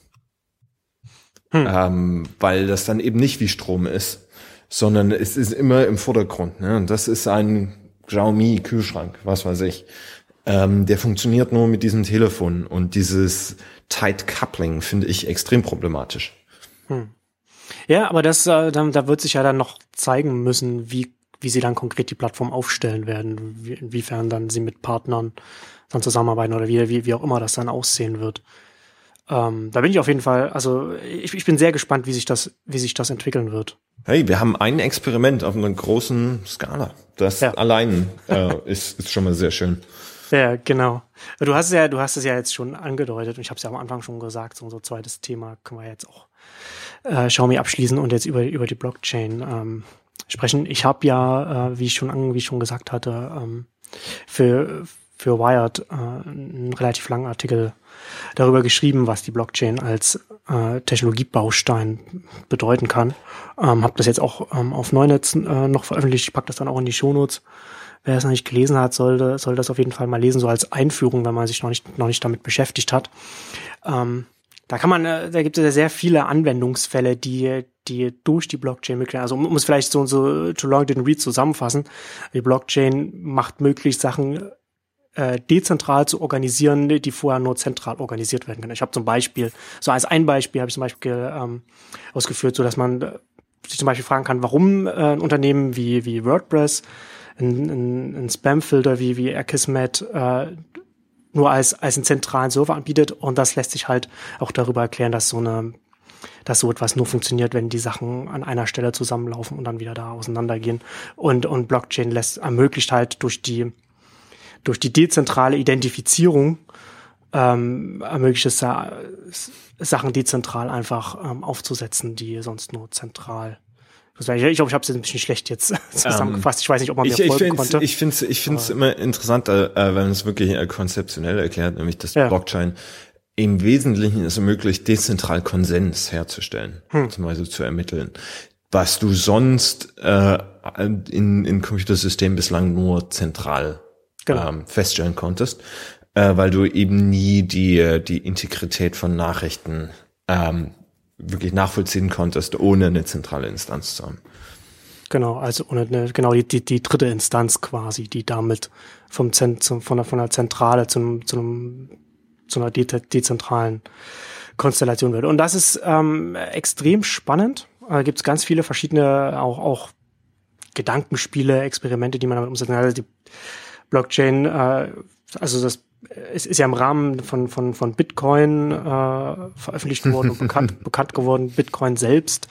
B: Hm. Ähm, weil das dann eben nicht wie Strom ist, sondern es ist immer im Vordergrund. Ne? Und das ist ein Xiaomi Kühlschrank, was weiß ich. Ähm, der funktioniert nur mit diesem Telefon und dieses Tight Coupling finde ich extrem problematisch. Hm.
A: Ja, aber das, äh, da, da wird sich ja dann noch zeigen müssen, wie, wie sie dann konkret die Plattform aufstellen werden, wie, inwiefern dann sie mit Partnern dann zusammenarbeiten oder wie, wie, wie auch immer das dann aussehen wird. Ähm, da bin ich auf jeden Fall, also ich, ich bin sehr gespannt, wie sich das, wie sich das entwickeln wird.
B: Hey, wir haben ein Experiment auf einer großen Skala. Das ja. allein äh, ist, ist schon mal sehr schön.
A: Ja, genau. Du hast es ja, du hast es ja jetzt schon angedeutet und ich habe es ja am Anfang schon gesagt, so unser zweites Thema können wir jetzt auch äh, Xiaomi abschließen und jetzt über, über die Blockchain ähm, sprechen. Ich habe ja, äh, wie ich schon wie ich schon gesagt hatte, ähm, für für Wired äh, einen relativ langen Artikel darüber geschrieben, was die Blockchain als äh, Technologiebaustein bedeuten kann. Ähm, habe das jetzt auch ähm, auf Neunetz äh, noch veröffentlicht. Ich pack das dann auch in die Shownotes. Wer es noch nicht gelesen hat, sollte, soll das auf jeden Fall mal lesen, so als Einführung, wenn man sich noch nicht, noch nicht damit beschäftigt hat. Ähm, da kann man, äh, da gibt es ja sehr viele Anwendungsfälle, die, die durch die Blockchain möglich. Also um es vielleicht so, so to long didn't read zusammenfassen. Die Blockchain macht möglich, Sachen äh, dezentral zu organisieren, die vorher nur zentral organisiert werden können. Ich habe zum Beispiel, so als ein Beispiel habe ich zum Beispiel ähm, ausgeführt, so dass man äh, sich zum Beispiel fragen kann, warum äh, ein Unternehmen wie, wie WordPress ein, ein, ein Spam-Filter wie, wie Akismet äh, nur als, als einen zentralen Server anbietet und das lässt sich halt auch darüber erklären, dass so eine dass so etwas nur funktioniert, wenn die Sachen an einer Stelle zusammenlaufen und dann wieder da auseinandergehen. Und, und Blockchain lässt, ermöglicht halt durch die, durch die dezentrale Identifizierung, ähm, ermöglicht es da, Sachen dezentral einfach ähm, aufzusetzen, die sonst nur zentral ich glaube, ich habe es ein bisschen schlecht jetzt [LAUGHS] zusammengefasst. Ich weiß nicht, ob man mir
B: ich,
A: folgen
B: ich
A: konnte.
B: Ich finde es ich find's immer interessant, äh, wenn man es wirklich äh, konzeptionell erklärt, nämlich dass ja. Blockchain im Wesentlichen es ermöglicht, dezentral Konsens herzustellen, hm. zum Beispiel zu ermitteln, was du sonst äh, in, in Computersystemen bislang nur zentral genau. ähm, feststellen konntest, äh, weil du eben nie die, die Integrität von Nachrichten ähm, wirklich nachvollziehen konntest, ohne eine zentrale Instanz zu haben.
A: Genau, also ohne eine, genau die, die, die dritte Instanz quasi, die damit vom Zent, von, der, von der Zentrale zu, einem, zu, einem, zu einer de dezentralen Konstellation wird. Und das ist ähm, extrem spannend. Da gibt es ganz viele verschiedene auch, auch Gedankenspiele, Experimente, die man damit umsetzen kann. Also die Blockchain, äh, also das es ist ja im Rahmen von, von, von Bitcoin äh, veröffentlicht worden und bekannt, [LAUGHS] bekannt geworden, Bitcoin selbst.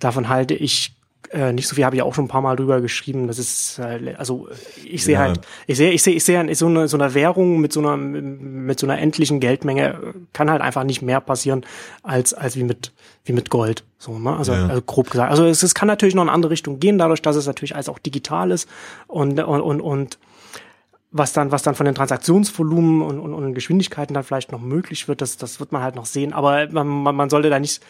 A: Davon halte ich äh, nicht so viel, habe ich auch schon ein paar Mal drüber geschrieben. Das ist, äh, also ich sehe ja. halt, ich sehe, ich sehe, ich sehe so eine, so eine Währung mit so einer, mit so einer endlichen Geldmenge kann halt einfach nicht mehr passieren als, als wie mit, wie mit Gold. So, ne? Also, ja. also grob gesagt. Also es, es kann natürlich noch in eine andere Richtung gehen, dadurch, dass es natürlich alles auch digital ist und, und, und, und was dann, was dann von den Transaktionsvolumen und, und, und Geschwindigkeiten dann vielleicht noch möglich wird, das, das wird man halt noch sehen. Aber man, man, man sollte da nicht,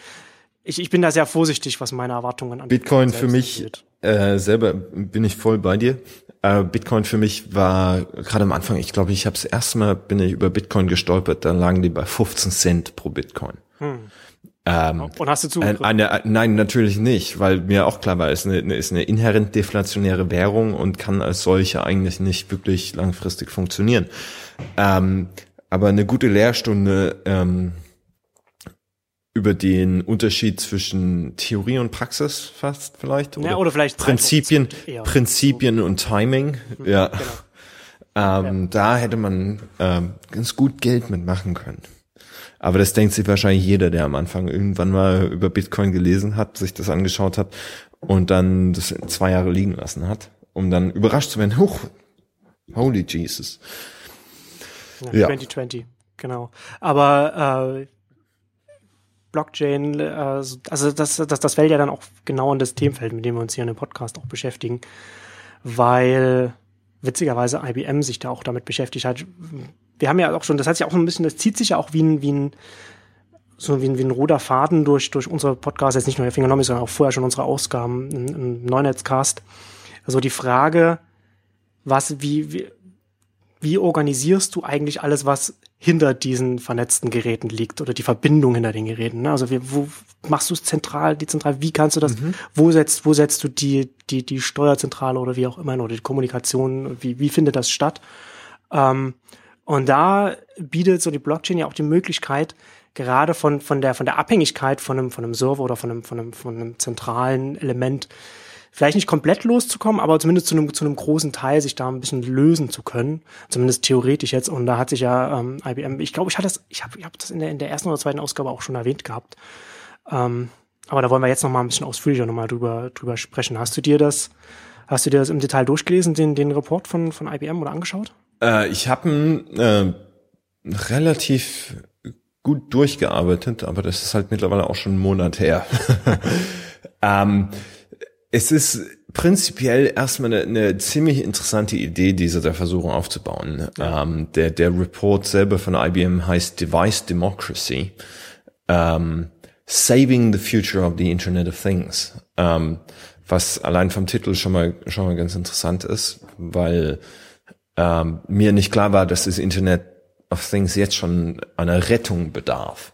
A: ich, ich bin da sehr vorsichtig, was meine Erwartungen
B: angeht. Bitcoin für mich äh, selber bin ich voll bei dir. Äh, Bitcoin für mich war gerade am Anfang, ich glaube, ich habe das erste Mal bin ich über Bitcoin gestolpert, da lagen die bei 15 Cent pro Bitcoin. Hm.
A: Ähm, Und hast du zugegriffen?
B: Eine, eine, nein, natürlich nicht, weil mir auch klar war, es ist eine, ist eine inhärent deflationäre Währung und kann als solche eigentlich nicht wirklich langfristig funktionieren. Ähm, aber eine gute Lehrstunde ähm, über den Unterschied zwischen Theorie und Praxis fast vielleicht
A: oder, ja, oder vielleicht
B: Prinzipien, Prinzipien und Timing. Mhm, ja, genau. ähm, ja. da hätte man ähm, ganz gut Geld mitmachen können. Aber das denkt sich wahrscheinlich jeder, der am Anfang irgendwann mal über Bitcoin gelesen hat, sich das angeschaut hat und dann das zwei Jahre liegen lassen hat, um dann überrascht zu werden, huch, holy Jesus.
A: Ja, ja. 2020, genau. Aber äh, Blockchain, äh, also das, das, das fällt ja dann auch genau in das Themenfeld, mit dem wir uns hier in dem Podcast auch beschäftigen, weil witzigerweise IBM sich da auch damit beschäftigt hat, wir haben ja auch schon, das hat sich auch ein bisschen, das zieht sich ja auch wie ein, wie ein, so wie ein, wie ein roter Faden durch, durch unsere Podcasts, jetzt nicht nur der Fingernomik, sondern auch vorher schon unsere Ausgaben im, im Neunetzcast. Also die Frage, was, wie, wie, wie organisierst du eigentlich alles, was hinter diesen vernetzten Geräten liegt oder die Verbindung hinter den Geräten? Ne? Also wie, wo machst du es zentral, dezentral? Wie kannst du das? Mhm. Wo setzt, wo setzt du die, die, die Steuerzentrale oder wie auch immer oder die Kommunikation? Wie, wie findet das statt? Ähm, und da bietet so die Blockchain ja auch die Möglichkeit, gerade von, von der, von der Abhängigkeit von einem, von einem Server oder von einem, von einem, von einem zentralen Element vielleicht nicht komplett loszukommen, aber zumindest zu einem, zu einem großen Teil sich da ein bisschen lösen zu können. Zumindest theoretisch jetzt. Und da hat sich ja ähm, IBM, ich glaube, ich hatte das, ich habe ich hab das in der, in der ersten oder zweiten Ausgabe auch schon erwähnt gehabt. Ähm, aber da wollen wir jetzt noch mal ein bisschen ausführlicher noch mal drüber, drüber sprechen. Hast du dir das, hast du dir das im Detail durchgelesen, den, den Report von, von IBM oder angeschaut?
B: Äh, ich habe ihn äh, relativ gut durchgearbeitet, aber das ist halt mittlerweile auch schon einen Monat her. [LAUGHS] ähm, es ist prinzipiell erstmal eine, eine ziemlich interessante Idee, diese da versuchen aufzubauen. Ja. Ähm, der, der Report selber von IBM heißt Device Democracy. Ähm, Saving the Future of the Internet of Things. Ähm, was allein vom Titel schon mal, schon mal ganz interessant ist, weil ähm, mir nicht klar war, dass das Internet of Things jetzt schon einer Rettung bedarf.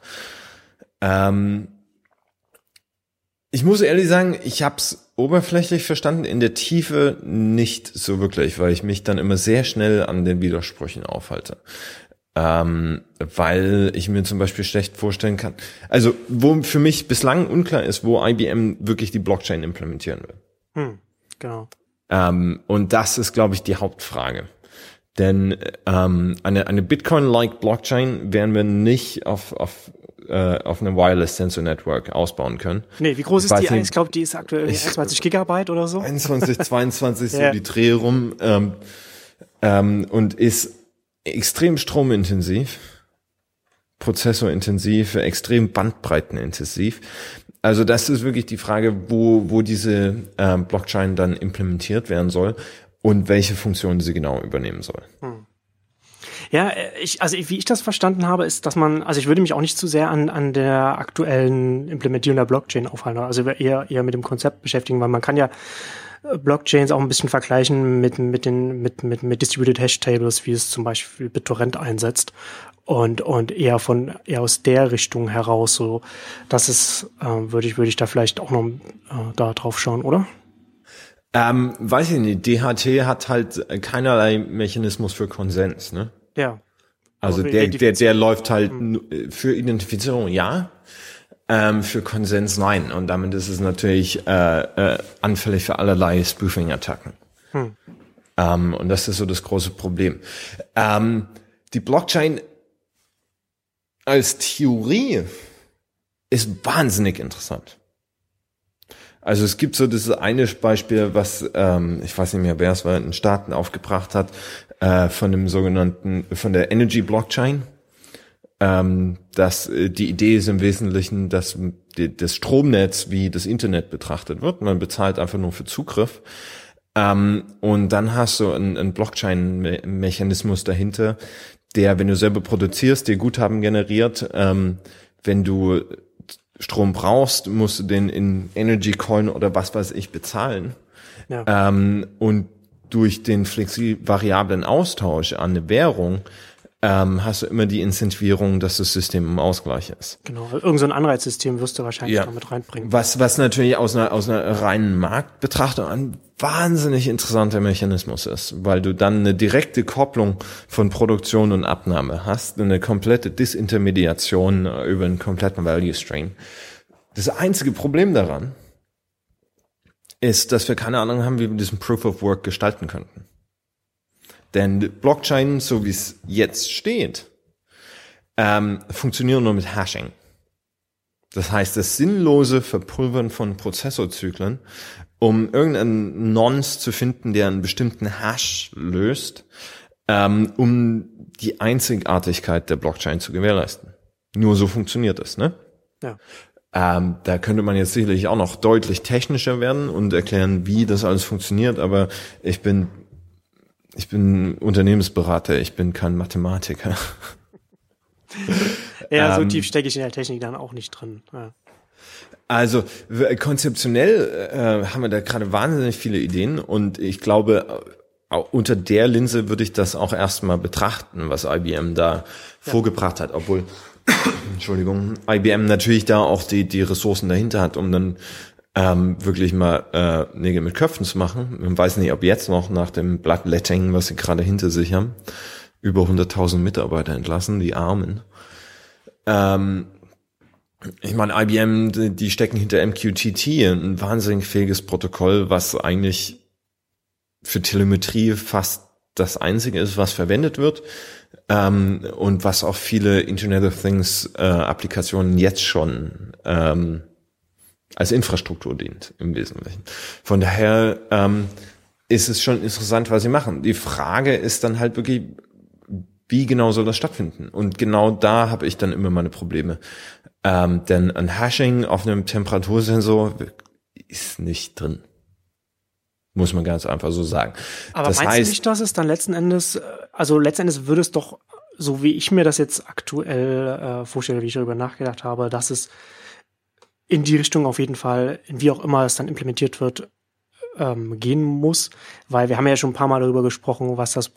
B: Ähm, ich muss ehrlich sagen, ich habe es oberflächlich verstanden, in der Tiefe nicht so wirklich, weil ich mich dann immer sehr schnell an den Widersprüchen aufhalte. Ähm, weil ich mir zum Beispiel schlecht vorstellen kann. Also, wo für mich bislang unklar ist, wo IBM wirklich die Blockchain implementieren will. Hm, genau. Ähm, und das ist, glaube ich, die Hauptfrage. Denn ähm, eine, eine Bitcoin-like Blockchain werden wir nicht auf, auf äh, auf einem Wireless Sensor Network ausbauen können.
A: Nee, wie groß ist die? Nicht, ich glaube, die ist aktuell 21 Gigabyte oder so.
B: 21, 22 [LAUGHS] so die Dreh rum ähm, ähm, und ist extrem stromintensiv, prozessorintensiv, extrem bandbreitenintensiv. Also das ist wirklich die Frage, wo, wo diese ähm, Blockchain dann implementiert werden soll und welche Funktionen sie genau übernehmen soll. Hm.
A: Ja, ich, also wie ich das verstanden habe, ist, dass man, also ich würde mich auch nicht zu sehr an, an der aktuellen Implementierung der Blockchain aufhalten, also eher, eher mit dem Konzept beschäftigen, weil man kann ja äh, Blockchains auch ein bisschen vergleichen mit, mit den, mit, mit, mit Distributed Hash Tables, wie es zum Beispiel BitTorrent einsetzt. Und, und eher von, eher aus der Richtung heraus, so, das ist, äh, würde ich, würde ich da vielleicht auch noch äh, da drauf schauen, oder?
B: Ähm, weiß ich nicht. DHT hat halt keinerlei Mechanismus für Konsens, ne?
A: Ja.
B: Also der, der, der läuft halt hm. für Identifizierung ja, ähm, für Konsens nein. Und damit ist es natürlich äh, äh, anfällig für allerlei Spoofing-Attacken. Hm. Ähm, und das ist so das große Problem. Ähm, die Blockchain als Theorie ist wahnsinnig interessant. Also es gibt so das eine Beispiel, was ähm, ich weiß nicht mehr, wer es war, in Staaten aufgebracht hat, äh, von dem sogenannten, von der Energy Blockchain. Ähm, dass äh, die Idee ist im Wesentlichen, dass die, das Stromnetz wie das Internet betrachtet wird. Man bezahlt einfach nur für Zugriff. Ähm, und dann hast du einen, einen Blockchain-Mechanismus dahinter, der, wenn du selber produzierst, dir Guthaben generiert. Ähm, wenn du Strom brauchst, musst du den in Energy Coin oder was weiß ich bezahlen. Ja. Ähm, und durch den flexi-variablen Austausch an eine Währung ähm, hast du immer die Incentivierung, dass das System im Ausgleich ist.
A: Genau, irgend so ein Anreizsystem wirst du wahrscheinlich
B: ja.
A: damit reinbringen.
B: Was, was natürlich aus einer, aus einer reinen Marktbetrachtung ein wahnsinnig interessanter Mechanismus ist, weil du dann eine direkte Kopplung von Produktion und Abnahme hast, eine komplette Disintermediation über einen kompletten Value Stream. Das einzige Problem daran ist, dass wir keine Ahnung haben, wie wir diesen Proof of Work gestalten könnten. Denn Blockchain, so wie es jetzt steht, ähm, funktionieren nur mit Hashing. Das heißt, das sinnlose Verpulvern von Prozessorzyklen, um irgendeinen Nonce zu finden, der einen bestimmten Hash löst, ähm, um die Einzigartigkeit der Blockchain zu gewährleisten. Nur so funktioniert es, ne? Ja. Ähm, da könnte man jetzt sicherlich auch noch deutlich technischer werden und erklären, wie das alles funktioniert, aber ich bin, ich bin Unternehmensberater, ich bin kein Mathematiker. [LAUGHS]
A: ja, so ähm, tief stecke ich in der Technik dann auch nicht drin. Ja.
B: Also konzeptionell äh, haben wir da gerade wahnsinnig viele Ideen und ich glaube, unter der Linse würde ich das auch erstmal betrachten, was IBM da ja. vorgebracht hat, obwohl [COUGHS] Entschuldigung, IBM natürlich da auch die, die Ressourcen dahinter hat, um dann ähm, wirklich mal äh, Nägel mit Köpfen zu machen. Man weiß nicht, ob jetzt noch nach dem Bloodletting, was sie gerade hinter sich haben, über 100.000 Mitarbeiter entlassen, die Armen. Ähm, ich meine, IBM, die, stecken hinter MQTT, ein wahnsinnig fähiges Protokoll, was eigentlich für Telemetrie fast das einzige ist, was verwendet wird ähm, und was auch viele Internet of Things äh, Applikationen jetzt schon ähm, als Infrastruktur dient im Wesentlichen. Von daher ähm, ist es schon interessant, was sie machen. Die Frage ist dann halt wirklich, wie genau soll das stattfinden? Und genau da habe ich dann immer meine Probleme. Ähm, denn ein Hashing auf einem Temperatursensor ist nicht drin. Muss man ganz einfach so sagen.
A: Aber das meinst heißt, du nicht, dass es dann letzten Endes, also letzten Endes würde es doch, so wie ich mir das jetzt aktuell äh, vorstelle, wie ich darüber nachgedacht habe, dass es in die Richtung auf jeden Fall, wie auch immer es dann implementiert wird, ähm, gehen muss, weil wir haben ja schon ein paar Mal darüber gesprochen, was das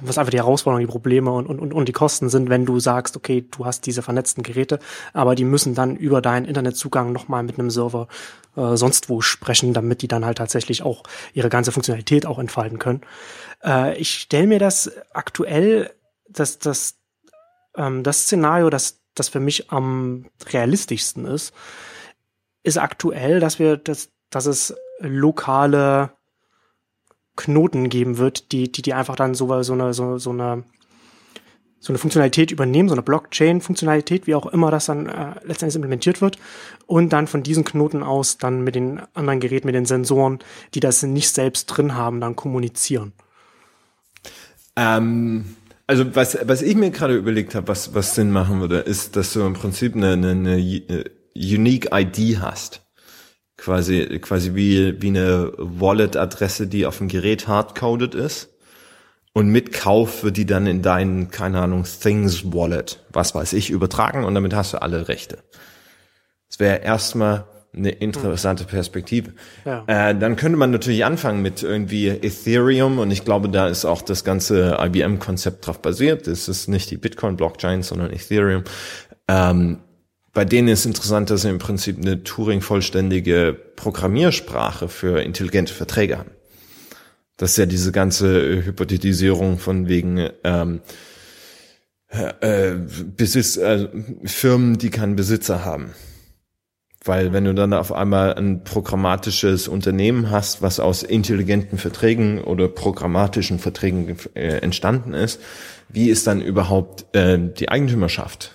A: was einfach die Herausforderungen, die Probleme und, und, und die Kosten sind, wenn du sagst, okay, du hast diese vernetzten Geräte, aber die müssen dann über deinen Internetzugang nochmal mit einem Server äh, sonst wo sprechen, damit die dann halt tatsächlich auch ihre ganze Funktionalität auch entfalten können. Äh, ich stelle mir das aktuell, dass das, ähm, das Szenario, das, das für mich am realistischsten ist, ist aktuell, dass wir, dass, dass es lokale Knoten geben wird, die, die, die einfach dann so, so eine, so, so eine, so eine Funktionalität übernehmen, so eine Blockchain-Funktionalität, wie auch immer das dann äh, letztendlich implementiert wird, und dann von diesen Knoten aus dann mit den anderen Geräten, mit den Sensoren, die das nicht selbst drin haben, dann kommunizieren.
B: Ähm, also was, was ich mir gerade überlegt habe, was, was Sinn machen würde, ist, dass du im Prinzip eine, eine, eine Unique ID hast quasi, quasi wie, wie eine Wallet-Adresse, die auf dem Gerät hardcoded ist. Und mit Kauf wird die dann in deinen, keine Ahnung, Things Wallet, was weiß ich, übertragen und damit hast du alle Rechte. Das wäre erstmal eine interessante Perspektive. Ja. Äh, dann könnte man natürlich anfangen mit irgendwie Ethereum und ich glaube, da ist auch das ganze IBM-Konzept drauf basiert. Es ist nicht die Bitcoin-Blockchain, sondern Ethereum. Ähm, bei denen ist interessant, dass sie im Prinzip eine Turing-vollständige Programmiersprache für intelligente Verträge haben. Das ist ja diese ganze Hypothetisierung von wegen ähm, äh, Besitz, äh, Firmen, die keinen Besitzer haben. Weil wenn du dann auf einmal ein programmatisches Unternehmen hast, was aus intelligenten Verträgen oder programmatischen Verträgen äh, entstanden ist, wie ist dann überhaupt äh, die Eigentümerschaft?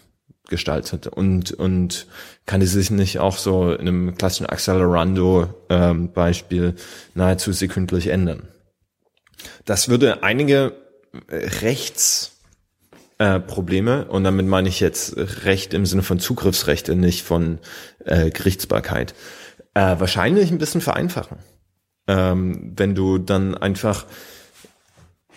B: gestaltet und und kann die sich nicht auch so in einem klassischen Accelerando ähm, Beispiel nahezu sekündlich ändern. Das würde einige äh, Rechts äh, Probleme und damit meine ich jetzt Recht im Sinne von Zugriffsrechte, nicht von äh, Gerichtsbarkeit, äh, wahrscheinlich ein bisschen vereinfachen. Ähm, wenn du dann einfach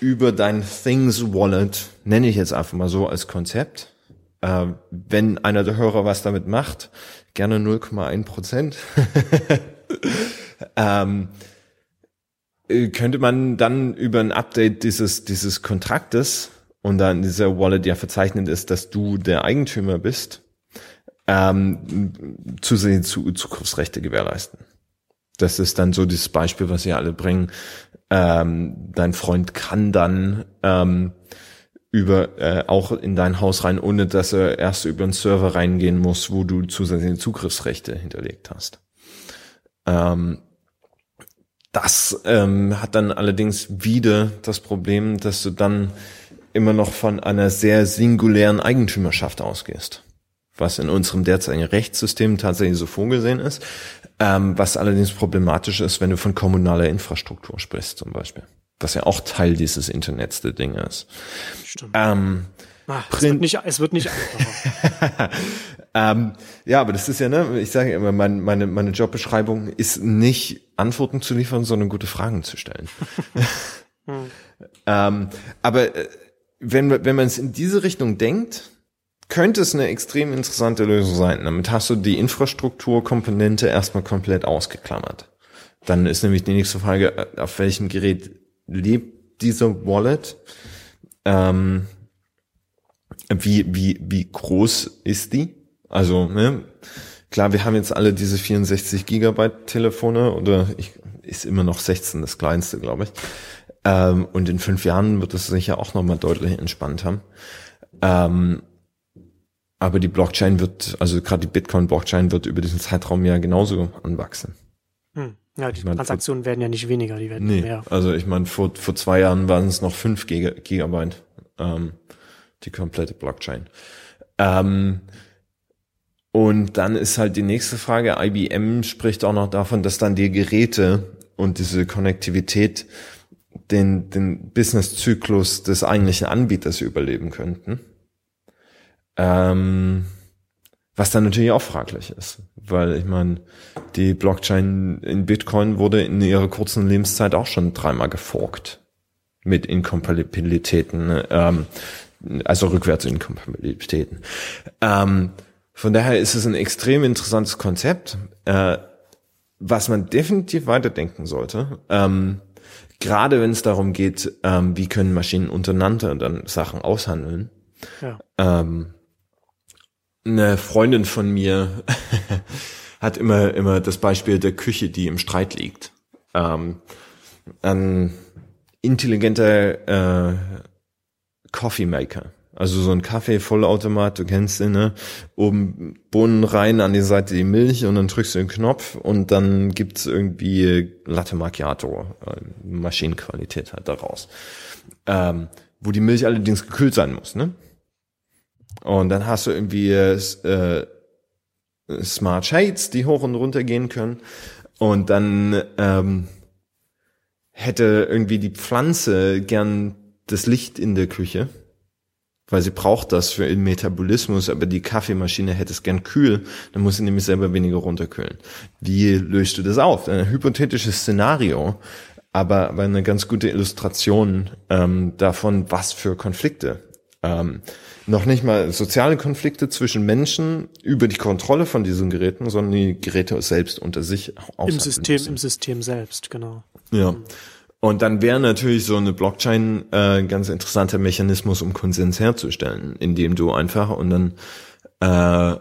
B: über dein Things Wallet, nenne ich jetzt einfach mal so als Konzept, äh, wenn einer der Hörer was damit macht, gerne 0,1 Prozent. [LAUGHS] ähm, äh, könnte man dann über ein Update dieses, dieses Kontraktes und dann dieser Wallet ja verzeichnet ist, dass du der Eigentümer bist, ähm, zusehen zu Zugriffsrechte gewährleisten. Das ist dann so dieses Beispiel, was sie alle bringen. Ähm, dein Freund kann dann ähm, über äh, auch in dein Haus rein, ohne dass er erst über einen Server reingehen muss, wo du zusätzliche Zugriffsrechte hinterlegt hast. Ähm, das ähm, hat dann allerdings wieder das Problem, dass du dann immer noch von einer sehr singulären Eigentümerschaft ausgehst, was in unserem derzeitigen Rechtssystem tatsächlich so vorgesehen ist, ähm, was allerdings problematisch ist, wenn du von kommunaler Infrastruktur sprichst zum Beispiel was ja auch Teil dieses Internets der Dinge ist.
A: Stimmt. Ähm, Ach, es, wird nicht, es wird nicht einfacher. [LAUGHS]
B: ähm, ja, aber das ist ja, ne, ich sage immer, mein, meine, meine Jobbeschreibung ist nicht Antworten zu liefern, sondern gute Fragen zu stellen. [LAUGHS] hm. [LAUGHS] ähm, aber äh, wenn, wenn man es in diese Richtung denkt, könnte es eine extrem interessante Lösung sein. Damit hast du die Infrastrukturkomponente erstmal komplett ausgeklammert. Dann ist nämlich die nächste Frage, äh, auf welchem Gerät lebt diese Wallet? Ähm, wie, wie, wie groß ist die? Also, ne, klar, wir haben jetzt alle diese 64 Gigabyte Telefone oder ich, ist immer noch 16 das kleinste, glaube ich. Ähm, und in fünf Jahren wird es sicher auch nochmal deutlich entspannt haben. Ähm, aber die Blockchain wird, also gerade die Bitcoin-Blockchain wird über diesen Zeitraum ja genauso anwachsen.
A: Hm. Ja, die ich mein, Transaktionen vor, werden ja nicht weniger, die werden nee, mehr.
B: Also ich meine, vor, vor zwei Jahren waren es noch fünf Gigabyte, ähm, die komplette Blockchain. Ähm, und dann ist halt die nächste Frage, IBM spricht auch noch davon, dass dann die Geräte und diese Konnektivität den, den Business-Zyklus des eigentlichen Anbieters überleben könnten. Ähm, Was dann natürlich auch fraglich ist, weil ich meine, die Blockchain in Bitcoin wurde in ihrer kurzen Lebenszeit auch schon dreimal geforkt mit Inkompatibilitäten, ähm, also rückwärts Inkompatibilitäten. Ähm, von daher ist es ein extrem interessantes Konzept, äh, was man definitiv weiterdenken sollte. Ähm, gerade wenn es darum geht, ähm, wie können Maschinen untereinander dann Sachen aushandeln. Ja. Ähm, eine Freundin von mir [LAUGHS] hat immer immer das Beispiel der Küche, die im Streit liegt. Ähm, ein intelligenter äh, Coffee Maker. Also so ein Kaffee-Vollautomat, du kennst den, ne? Oben Bohnen rein, an die Seite die Milch und dann drückst du den Knopf und dann gibt's irgendwie Latte Macchiato, äh, Maschinenqualität halt daraus. Ähm, wo die Milch allerdings gekühlt sein muss, ne? Und dann hast du irgendwie äh, Smart Shades, die hoch und runter gehen können. Und dann ähm, hätte irgendwie die Pflanze gern das Licht in der Küche weil sie braucht das für ihren Metabolismus, aber die Kaffeemaschine hätte es gern kühl, dann muss sie nämlich selber weniger runterkühlen. Wie löst du das auf? Ein hypothetisches Szenario, aber, aber eine ganz gute Illustration ähm, davon, was für Konflikte. Ähm, noch nicht mal soziale Konflikte zwischen Menschen über die Kontrolle von diesen Geräten, sondern die Geräte selbst unter sich.
A: Im System, müssen. im System selbst, genau.
B: Ja. Mhm. Und dann wäre natürlich so eine Blockchain äh, ganz interessanter Mechanismus, um Konsens herzustellen, indem du einfach und dann äh,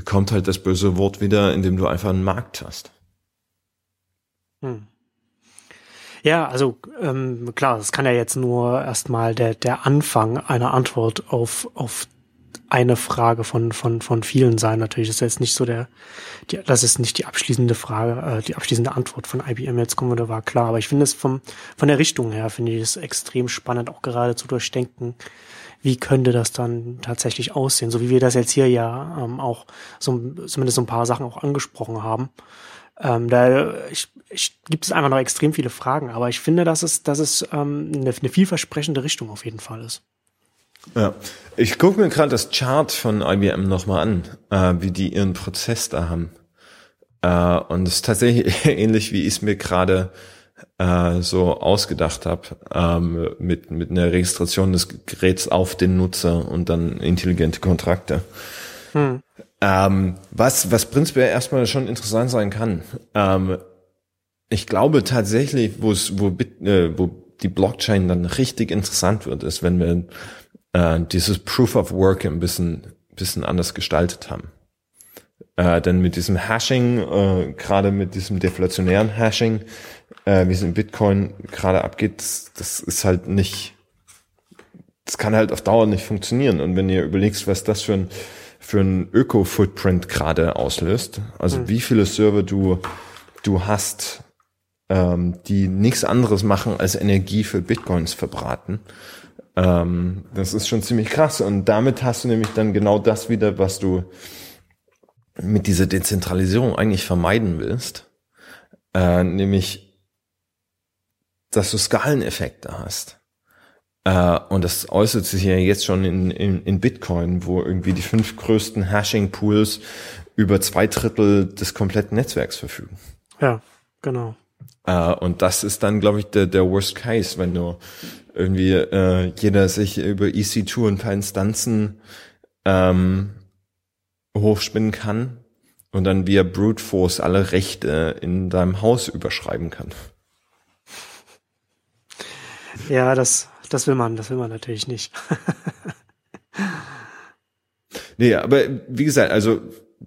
B: kommt halt das böse Wort wieder, indem du einfach einen Markt hast.
A: Hm. Ja, also ähm, klar, das kann ja jetzt nur erstmal der, der Anfang einer Antwort auf, auf eine Frage von, von, von vielen sein. Natürlich ist jetzt nicht so der, die, das ist nicht die abschließende Frage, äh, die abschließende Antwort von IBM. Jetzt kommen wir, da war klar. Aber ich finde es vom, von der Richtung her finde ich es extrem spannend, auch gerade zu durchdenken, wie könnte das dann tatsächlich aussehen, so wie wir das jetzt hier ja ähm, auch so, zumindest so ein paar Sachen auch angesprochen haben. Ähm, da ich, ich, gibt es einfach noch extrem viele Fragen, aber ich finde, dass es, dass es ähm, eine, eine vielversprechende Richtung auf jeden Fall ist.
B: Ja, ich gucke mir gerade das Chart von IBM nochmal an, äh, wie die ihren Prozess da haben. Äh, und es ist tatsächlich [LAUGHS] ähnlich, wie ich es mir gerade äh, so ausgedacht habe, ähm, mit, mit einer Registration des Geräts auf den Nutzer und dann intelligente Kontrakte. Hm. Ähm, was, was prinzipiell erstmal schon interessant sein kann. Ähm, ich glaube tatsächlich, wo es, wo, äh, wo die Blockchain dann richtig interessant wird, ist, wenn wir äh, dieses Proof of Work ein bisschen, bisschen anders gestaltet haben. Äh, denn mit diesem Hashing, äh, gerade mit diesem deflationären Hashing, äh, wie es in Bitcoin gerade abgeht, das ist halt nicht, das kann halt auf Dauer nicht funktionieren. Und wenn ihr überlegst, was das für ein, für ein Öko-Footprint gerade auslöst, also mhm. wie viele Server du, du hast, ähm, die nichts anderes machen als Energie für Bitcoins verbraten, ähm, das ist schon ziemlich krass. Und damit hast du nämlich dann genau das wieder, was du mit dieser Dezentralisierung eigentlich vermeiden willst. Äh, nämlich, dass du Skaleneffekte hast. Äh, und das äußert sich ja jetzt schon in, in, in Bitcoin, wo irgendwie die fünf größten Hashing-Pools über zwei Drittel des kompletten Netzwerks verfügen.
A: Ja, genau.
B: Äh, und das ist dann, glaube ich, der, der Worst Case, wenn du irgendwie äh, jeder sich über EC2 ein paar Instanzen ähm, hochspinnen kann und dann via Brute Force alle Rechte in deinem Haus überschreiben kann.
A: Ja, das, das will man, das will man natürlich nicht. [LAUGHS]
B: nee, aber wie gesagt, also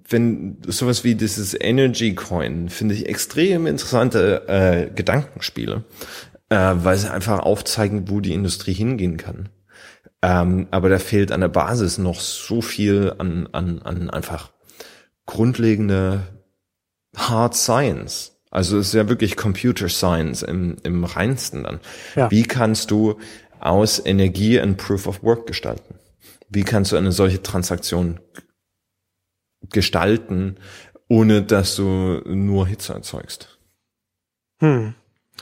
B: wenn sowas wie dieses Energy Coin finde ich extrem interessante äh, Gedankenspiele äh, weil sie einfach aufzeigen, wo die Industrie hingehen kann. Ähm, aber da fehlt an der Basis noch so viel an, an, an einfach grundlegende Hard Science. Also es ist ja wirklich Computer Science im, im reinsten dann. Ja. Wie kannst du aus Energie ein Proof of Work gestalten? Wie kannst du eine solche Transaktion gestalten, ohne dass du nur Hitze erzeugst?
A: Hm.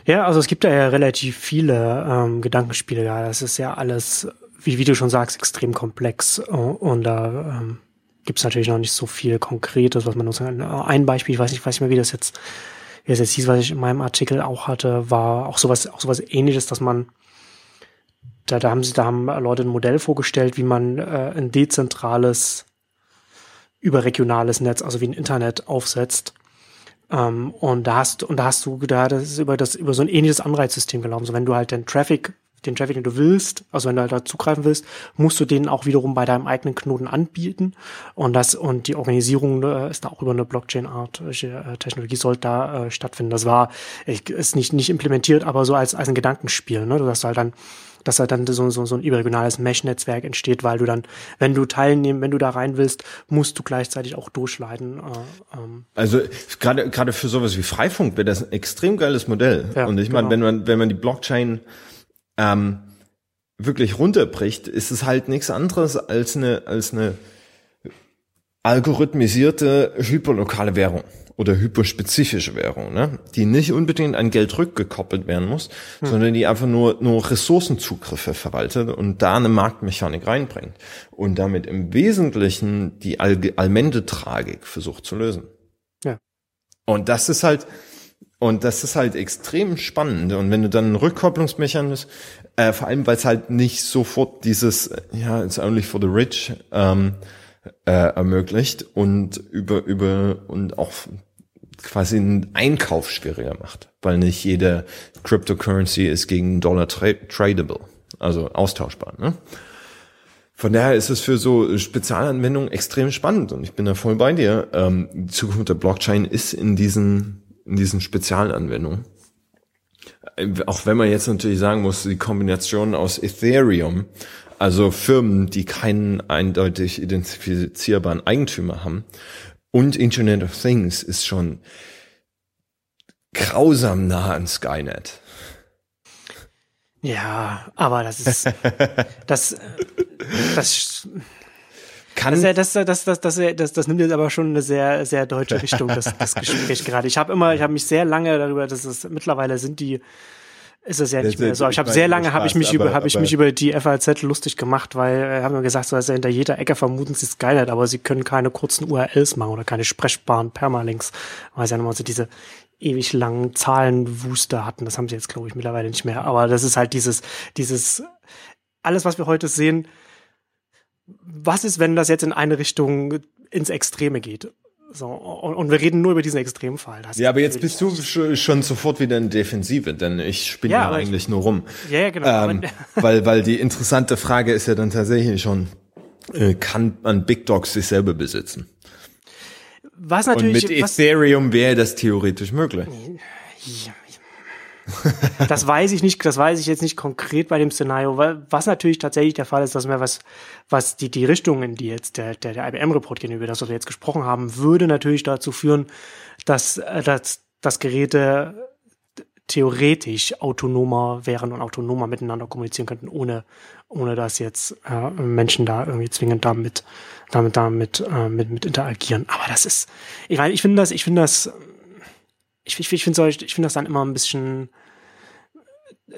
A: Ja, also es gibt da ja relativ viele ähm, Gedankenspiele da. Das ist ja alles, wie, wie du schon sagst, extrem komplex. Und da, ähm, gibt es natürlich noch nicht so viel Konkretes, was man nur sagen kann. Ein Beispiel, ich weiß nicht, weiß nicht mehr, wie das jetzt, wie das jetzt hieß, was ich in meinem Artikel auch hatte, war auch sowas, auch sowas ähnliches, dass man da, da haben sie, da haben Leute ein Modell vorgestellt, wie man äh, ein dezentrales, überregionales Netz, also wie ein Internet aufsetzt. Ähm, und da hast, und da hast du, ist über das, über so ein ähnliches Anreizsystem gelaufen. So wenn du halt den Traffic den Traffic, den du willst, also wenn du halt da zugreifen willst, musst du den auch wiederum bei deinem eigenen Knoten anbieten. Und das und die Organisierung äh, ist da auch über eine Blockchain-Art äh, Technologie soll da äh, stattfinden. Das war ich, ist nicht nicht implementiert, aber so als als ein Gedankenspiel, ne, dass halt dann dass halt dann so, so, so ein überregionales Mesh-Netzwerk entsteht, weil du dann, wenn du teilnehmen, wenn du da rein willst, musst du gleichzeitig auch durchleiten.
B: Äh, ähm. Also gerade gerade für sowas wie Freifunk wäre das ein extrem geiles Modell. Ja, Und ich meine, genau. wenn man wenn man die Blockchain ähm, wirklich runterbricht, ist es halt nichts anderes als eine, als eine algorithmisierte hyperlokale Währung oder hyperspezifische Währung, ne? die nicht unbedingt an Geld rückgekoppelt werden muss, hm. sondern die einfach nur, nur Ressourcenzugriffe verwaltet und da eine Marktmechanik reinbringt und damit im Wesentlichen die All Allmende-Tragik versucht zu lösen. Ja. Und das ist halt, und das ist halt extrem spannend. Und wenn du dann einen Rückkopplungsmechanismus, äh, vor allem weil es halt nicht sofort dieses, ja, it's only for the rich ähm, äh, ermöglicht und über über und auch quasi einen Einkauf schwieriger macht, weil nicht jede Cryptocurrency ist gegen Dollar tra tradable, also austauschbar. Ne? Von daher ist es für so Spezialanwendungen extrem spannend und ich bin da voll bei dir. Ähm, die Zukunft der Blockchain ist in diesen in diesen Spezialanwendungen. Auch wenn man jetzt natürlich sagen muss, die Kombination aus Ethereum, also Firmen, die keinen eindeutig identifizierbaren Eigentümer haben, und Internet of Things ist schon grausam nah an Skynet.
A: Ja, aber das ist [LAUGHS] das das kann das, das, das, das, das, das, das nimmt jetzt aber schon eine sehr, sehr deutsche [LAUGHS] Richtung, das, das Gespräch gerade. Ich habe immer, ich habe mich sehr lange darüber, dass es mittlerweile sind die, ist es ja nicht mehr so. Ich habe sehr lange habe ich mich aber, über habe ich mich über die FAZ lustig gemacht, weil äh, haben wir gesagt, so dass hinter jeder Ecke vermuten sie Skynet, aber sie können keine kurzen URLs machen oder keine sprechbaren Permalinks, weil sie ja nochmal so diese ewig langen Zahlenwuster hatten. Das haben sie jetzt glaube ich mittlerweile nicht mehr. Aber das ist halt dieses dieses alles, was wir heute sehen, was ist, wenn das jetzt in eine Richtung ins Extreme geht? So, und, und wir reden nur über diesen Extremfall.
B: Das ja, aber jetzt bist du schon sofort wieder in Defensive, denn ich spinne ja, ja eigentlich ich, nur rum. Ja, ja genau. Ähm, [LAUGHS] weil, weil die interessante Frage ist ja dann tatsächlich schon, äh, kann man Big Dogs sich selber besitzen? Was natürlich. Und mit Ethereum wäre das theoretisch möglich.
A: Ja, [LAUGHS] das weiß ich nicht, das weiß ich jetzt nicht konkret bei dem Szenario, was natürlich tatsächlich der Fall ist, dass mir was, was die, die Richtung, in die jetzt der, der, der IBM-Report gehen, über das wir jetzt gesprochen haben, würde natürlich dazu führen, dass, äh, dass, dass Geräte theoretisch autonomer wären und autonomer miteinander kommunizieren könnten, ohne, ohne dass jetzt äh, Menschen da irgendwie zwingend damit, damit, damit, äh, mit, mit interagieren. Aber das ist, ich meine, ich finde das, ich finde das, ich, ich, ich finde ich finde das dann immer ein bisschen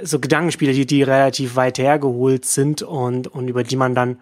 A: so Gedankenspiele, die, die relativ weit hergeholt sind und, und über die man dann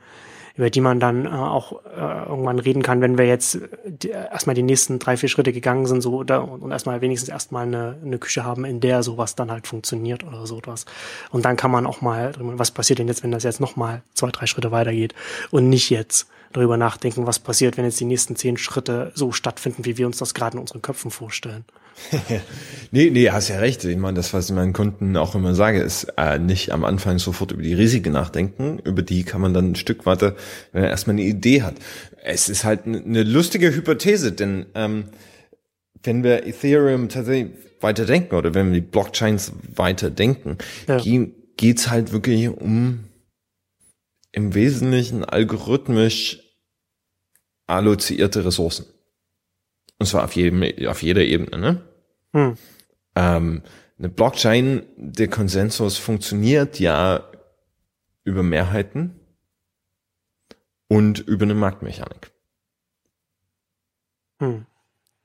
A: über die man dann äh, auch äh, irgendwann reden kann, wenn wir jetzt die, erstmal die nächsten drei, vier Schritte gegangen sind, so oder und erstmal wenigstens erstmal eine, eine Küche haben, in der sowas dann halt funktioniert oder so etwas. Und dann kann man auch mal, was passiert denn jetzt, wenn das jetzt nochmal zwei, drei Schritte weitergeht und nicht jetzt darüber nachdenken, was passiert, wenn jetzt die nächsten zehn Schritte so stattfinden, wie wir uns das gerade in unseren Köpfen vorstellen. [LAUGHS]
B: nee, nee, hast ja recht. Ich meine, das, was ich meinen Kunden auch immer sage, ist äh, nicht am Anfang sofort über die Risiken nachdenken. Über die kann man dann ein Stück weiter, wenn er erstmal eine Idee hat. Es ist halt eine lustige Hypothese, denn ähm, wenn wir Ethereum tatsächlich weiterdenken oder wenn wir die Blockchains weiterdenken, ja. geht's halt wirklich um im Wesentlichen algorithmisch allozierte Ressourcen. Und zwar auf jedem, auf jeder Ebene, ne? Hm. Ähm, eine Blockchain, der Konsensus funktioniert ja über Mehrheiten und über eine Marktmechanik. Hm.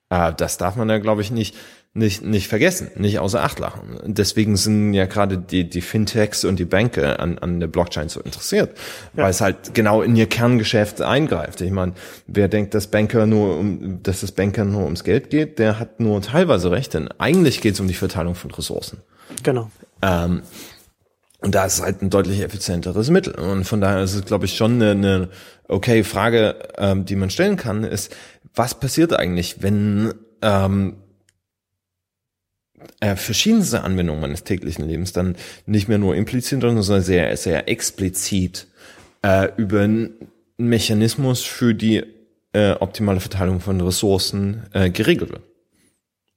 B: Äh, das darf man ja, glaube ich, nicht, nicht, nicht vergessen, nicht außer Acht lachen. Deswegen sind ja gerade die, die Fintechs und die Banker an, an der Blockchain so interessiert, ja. weil es halt genau in ihr Kerngeschäft eingreift. Ich meine, wer denkt, dass Banker nur um, dass es Banker nur ums Geld geht, der hat nur teilweise recht, denn eigentlich geht es um die Verteilung von Ressourcen.
A: Genau.
B: Ähm, und da ist es halt ein deutlich effizienteres Mittel. Und von daher ist es, glaube ich, schon eine, eine okay Frage, ähm, die man stellen kann, ist, was passiert eigentlich, wenn ähm, äh, verschiedenste Anwendungen meines täglichen Lebens dann nicht mehr nur implizit, sondern sehr, sehr explizit äh, über einen Mechanismus für die äh, optimale Verteilung von Ressourcen äh, geregelt wird.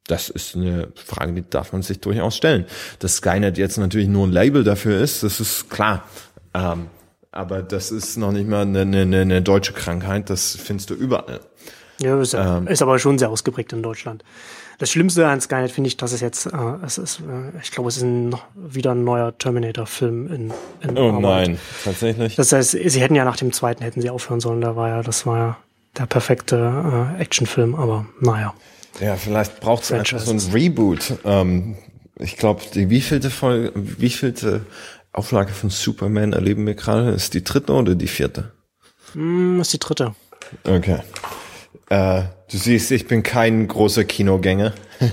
B: Das ist eine Frage, die darf man sich durchaus stellen. Dass Skynet jetzt natürlich nur ein Label dafür ist, das ist klar. Ähm, aber das ist noch nicht mal eine, eine, eine deutsche Krankheit, das findest du überall.
A: Ja, ist, ähm, ist aber schon sehr ausgeprägt in Deutschland. Das Schlimmste an Skynet finde ich, dass es jetzt, äh, es ist, äh, ich glaube, es ist ein, noch wieder ein neuer Terminator-Film in, in
B: Oh Arbeit. nein, tatsächlich.
A: Das heißt, sie hätten ja nach dem zweiten hätten sie aufhören sollen. Da war ja, das war ja der perfekte äh, Actionfilm, aber naja.
B: Ja, vielleicht braucht es einfach so ein Reboot. Ähm, ich glaube, die wievielte Folge, wievielte Auflage von Superman erleben wir gerade? Ist die dritte oder die vierte?
A: Mm, ist die dritte.
B: Okay. Äh, du siehst, ich bin kein großer Kinogänger. [LAUGHS]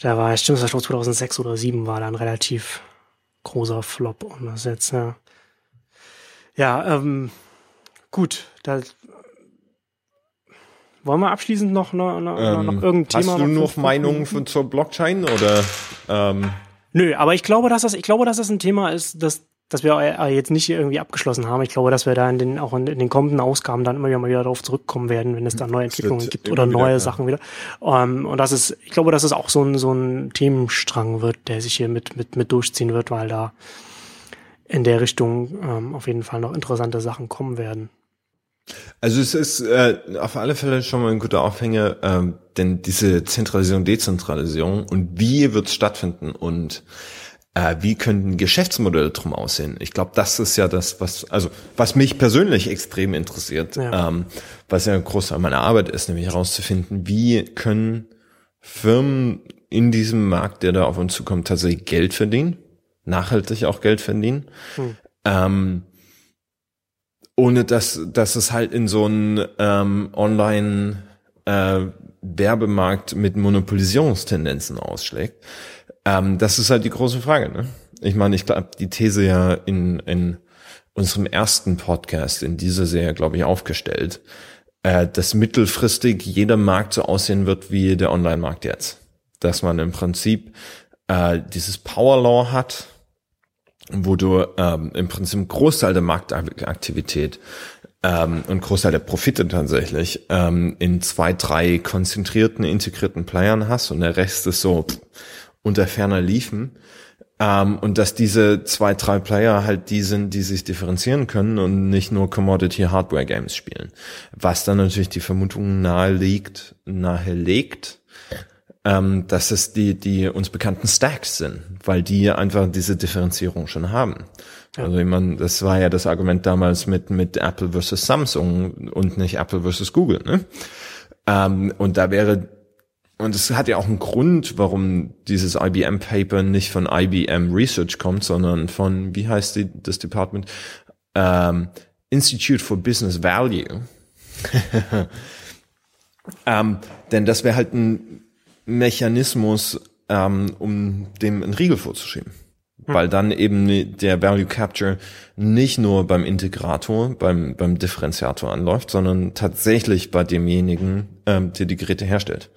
A: da war, glaube 2006 oder 2007 war da ein relativ großer Flop und das jetzt, ja. Ja, ähm, gut, da wollen wir abschließend noch, noch, noch, ähm, noch irgendein Thema?
B: Hast du noch Meinungen von, zur Blockchain oder? Ähm?
A: Nö, aber ich glaube, dass das, ich glaube, dass das ein Thema ist, das dass wir äh, jetzt nicht irgendwie abgeschlossen haben. Ich glaube, dass wir da in den, auch in, in den kommenden Ausgaben dann immer wieder mal wieder darauf zurückkommen werden, wenn es da neue Entwicklungen gibt oder neue wieder, Sachen wieder. Ähm, und das ist, ich glaube, dass es auch so ein, so ein Themenstrang wird, der sich hier mit, mit, mit durchziehen wird, weil da in der Richtung ähm, auf jeden Fall noch interessante Sachen kommen werden.
B: Also es ist äh, auf alle Fälle schon mal ein guter Aufhänger, ähm, denn diese Zentralisierung, Dezentralisierung und wie wird es stattfinden und äh, wie könnten Geschäftsmodelle drum aussehen? Ich glaube, das ist ja das, was, also was mich persönlich extrem interessiert, ja. ähm, was ja ein Großteil meiner Arbeit ist, nämlich herauszufinden, wie können Firmen in diesem Markt, der da auf uns zukommt, tatsächlich Geld verdienen, nachhaltig auch Geld verdienen, hm. ähm, ohne dass, dass es halt in so einen ähm, Online äh, Werbemarkt mit Monopolisierungstendenzen ausschlägt. Ähm, das ist halt die große Frage. Ne? Ich meine, ich glaube, die These ja in, in unserem ersten Podcast in dieser Serie, glaube ich, aufgestellt, äh, dass mittelfristig jeder Markt so aussehen wird wie der Online-Markt jetzt. Dass man im Prinzip äh, dieses Power Law hat, wo du ähm, im Prinzip Großteil der Marktaktivität ähm, und Großteil der Profite tatsächlich ähm, in zwei, drei konzentrierten, integrierten Playern hast und der Rest ist so unter ferner liefen. Ähm, und dass diese zwei, drei Player halt die sind, die sich differenzieren können und nicht nur Commodity Hardware Games spielen. Was dann natürlich die Vermutung nahe liegt, nahe legt, ähm, dass es die, die uns bekannten Stacks sind, weil die einfach diese Differenzierung schon haben. Ja. Also ich meine, das war ja das Argument damals mit, mit Apple versus Samsung und nicht Apple versus Google. Ne? Ähm, und da wäre und es hat ja auch einen Grund, warum dieses IBM-Paper nicht von IBM Research kommt, sondern von, wie heißt die, das Department? Ähm, Institute for Business Value. [LAUGHS] ähm, denn das wäre halt ein Mechanismus, ähm, um dem einen Riegel vorzuschieben. Hm. Weil dann eben der Value Capture nicht nur beim Integrator, beim, beim Differenziator anläuft, sondern tatsächlich bei demjenigen, ähm, der die Geräte herstellt.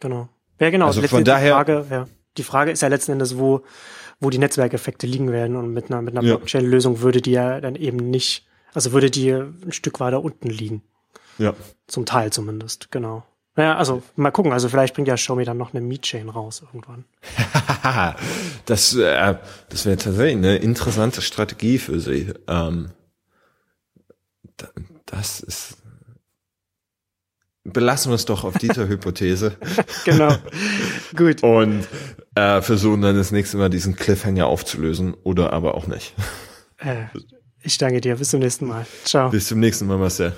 A: Genau. Ja, genau.
B: Also von daher.
A: Die Frage, ja, die Frage ist ja letzten Endes, wo, wo die Netzwerkeffekte liegen werden und mit einer, mit einer. Blockchain-Lösung würde die ja dann eben nicht, also würde die ein Stück weiter unten liegen.
B: Ja.
A: Zum Teil zumindest, genau. Naja, also mal gucken, also vielleicht bringt ja Xiaomi dann noch eine Meet-Chain raus irgendwann. [LAUGHS]
B: das äh, das wäre tatsächlich eine interessante Strategie für sie. Ähm, das ist belassen wir es doch auf dieser [LAUGHS] Hypothese.
A: genau. Gut.
B: Und äh, versuchen dann das nächste Mal diesen Cliffhanger aufzulösen oder aber auch nicht.
A: Äh, ich danke dir. Bis zum nächsten Mal. Ciao.
B: Bis zum nächsten Mal, Marcel.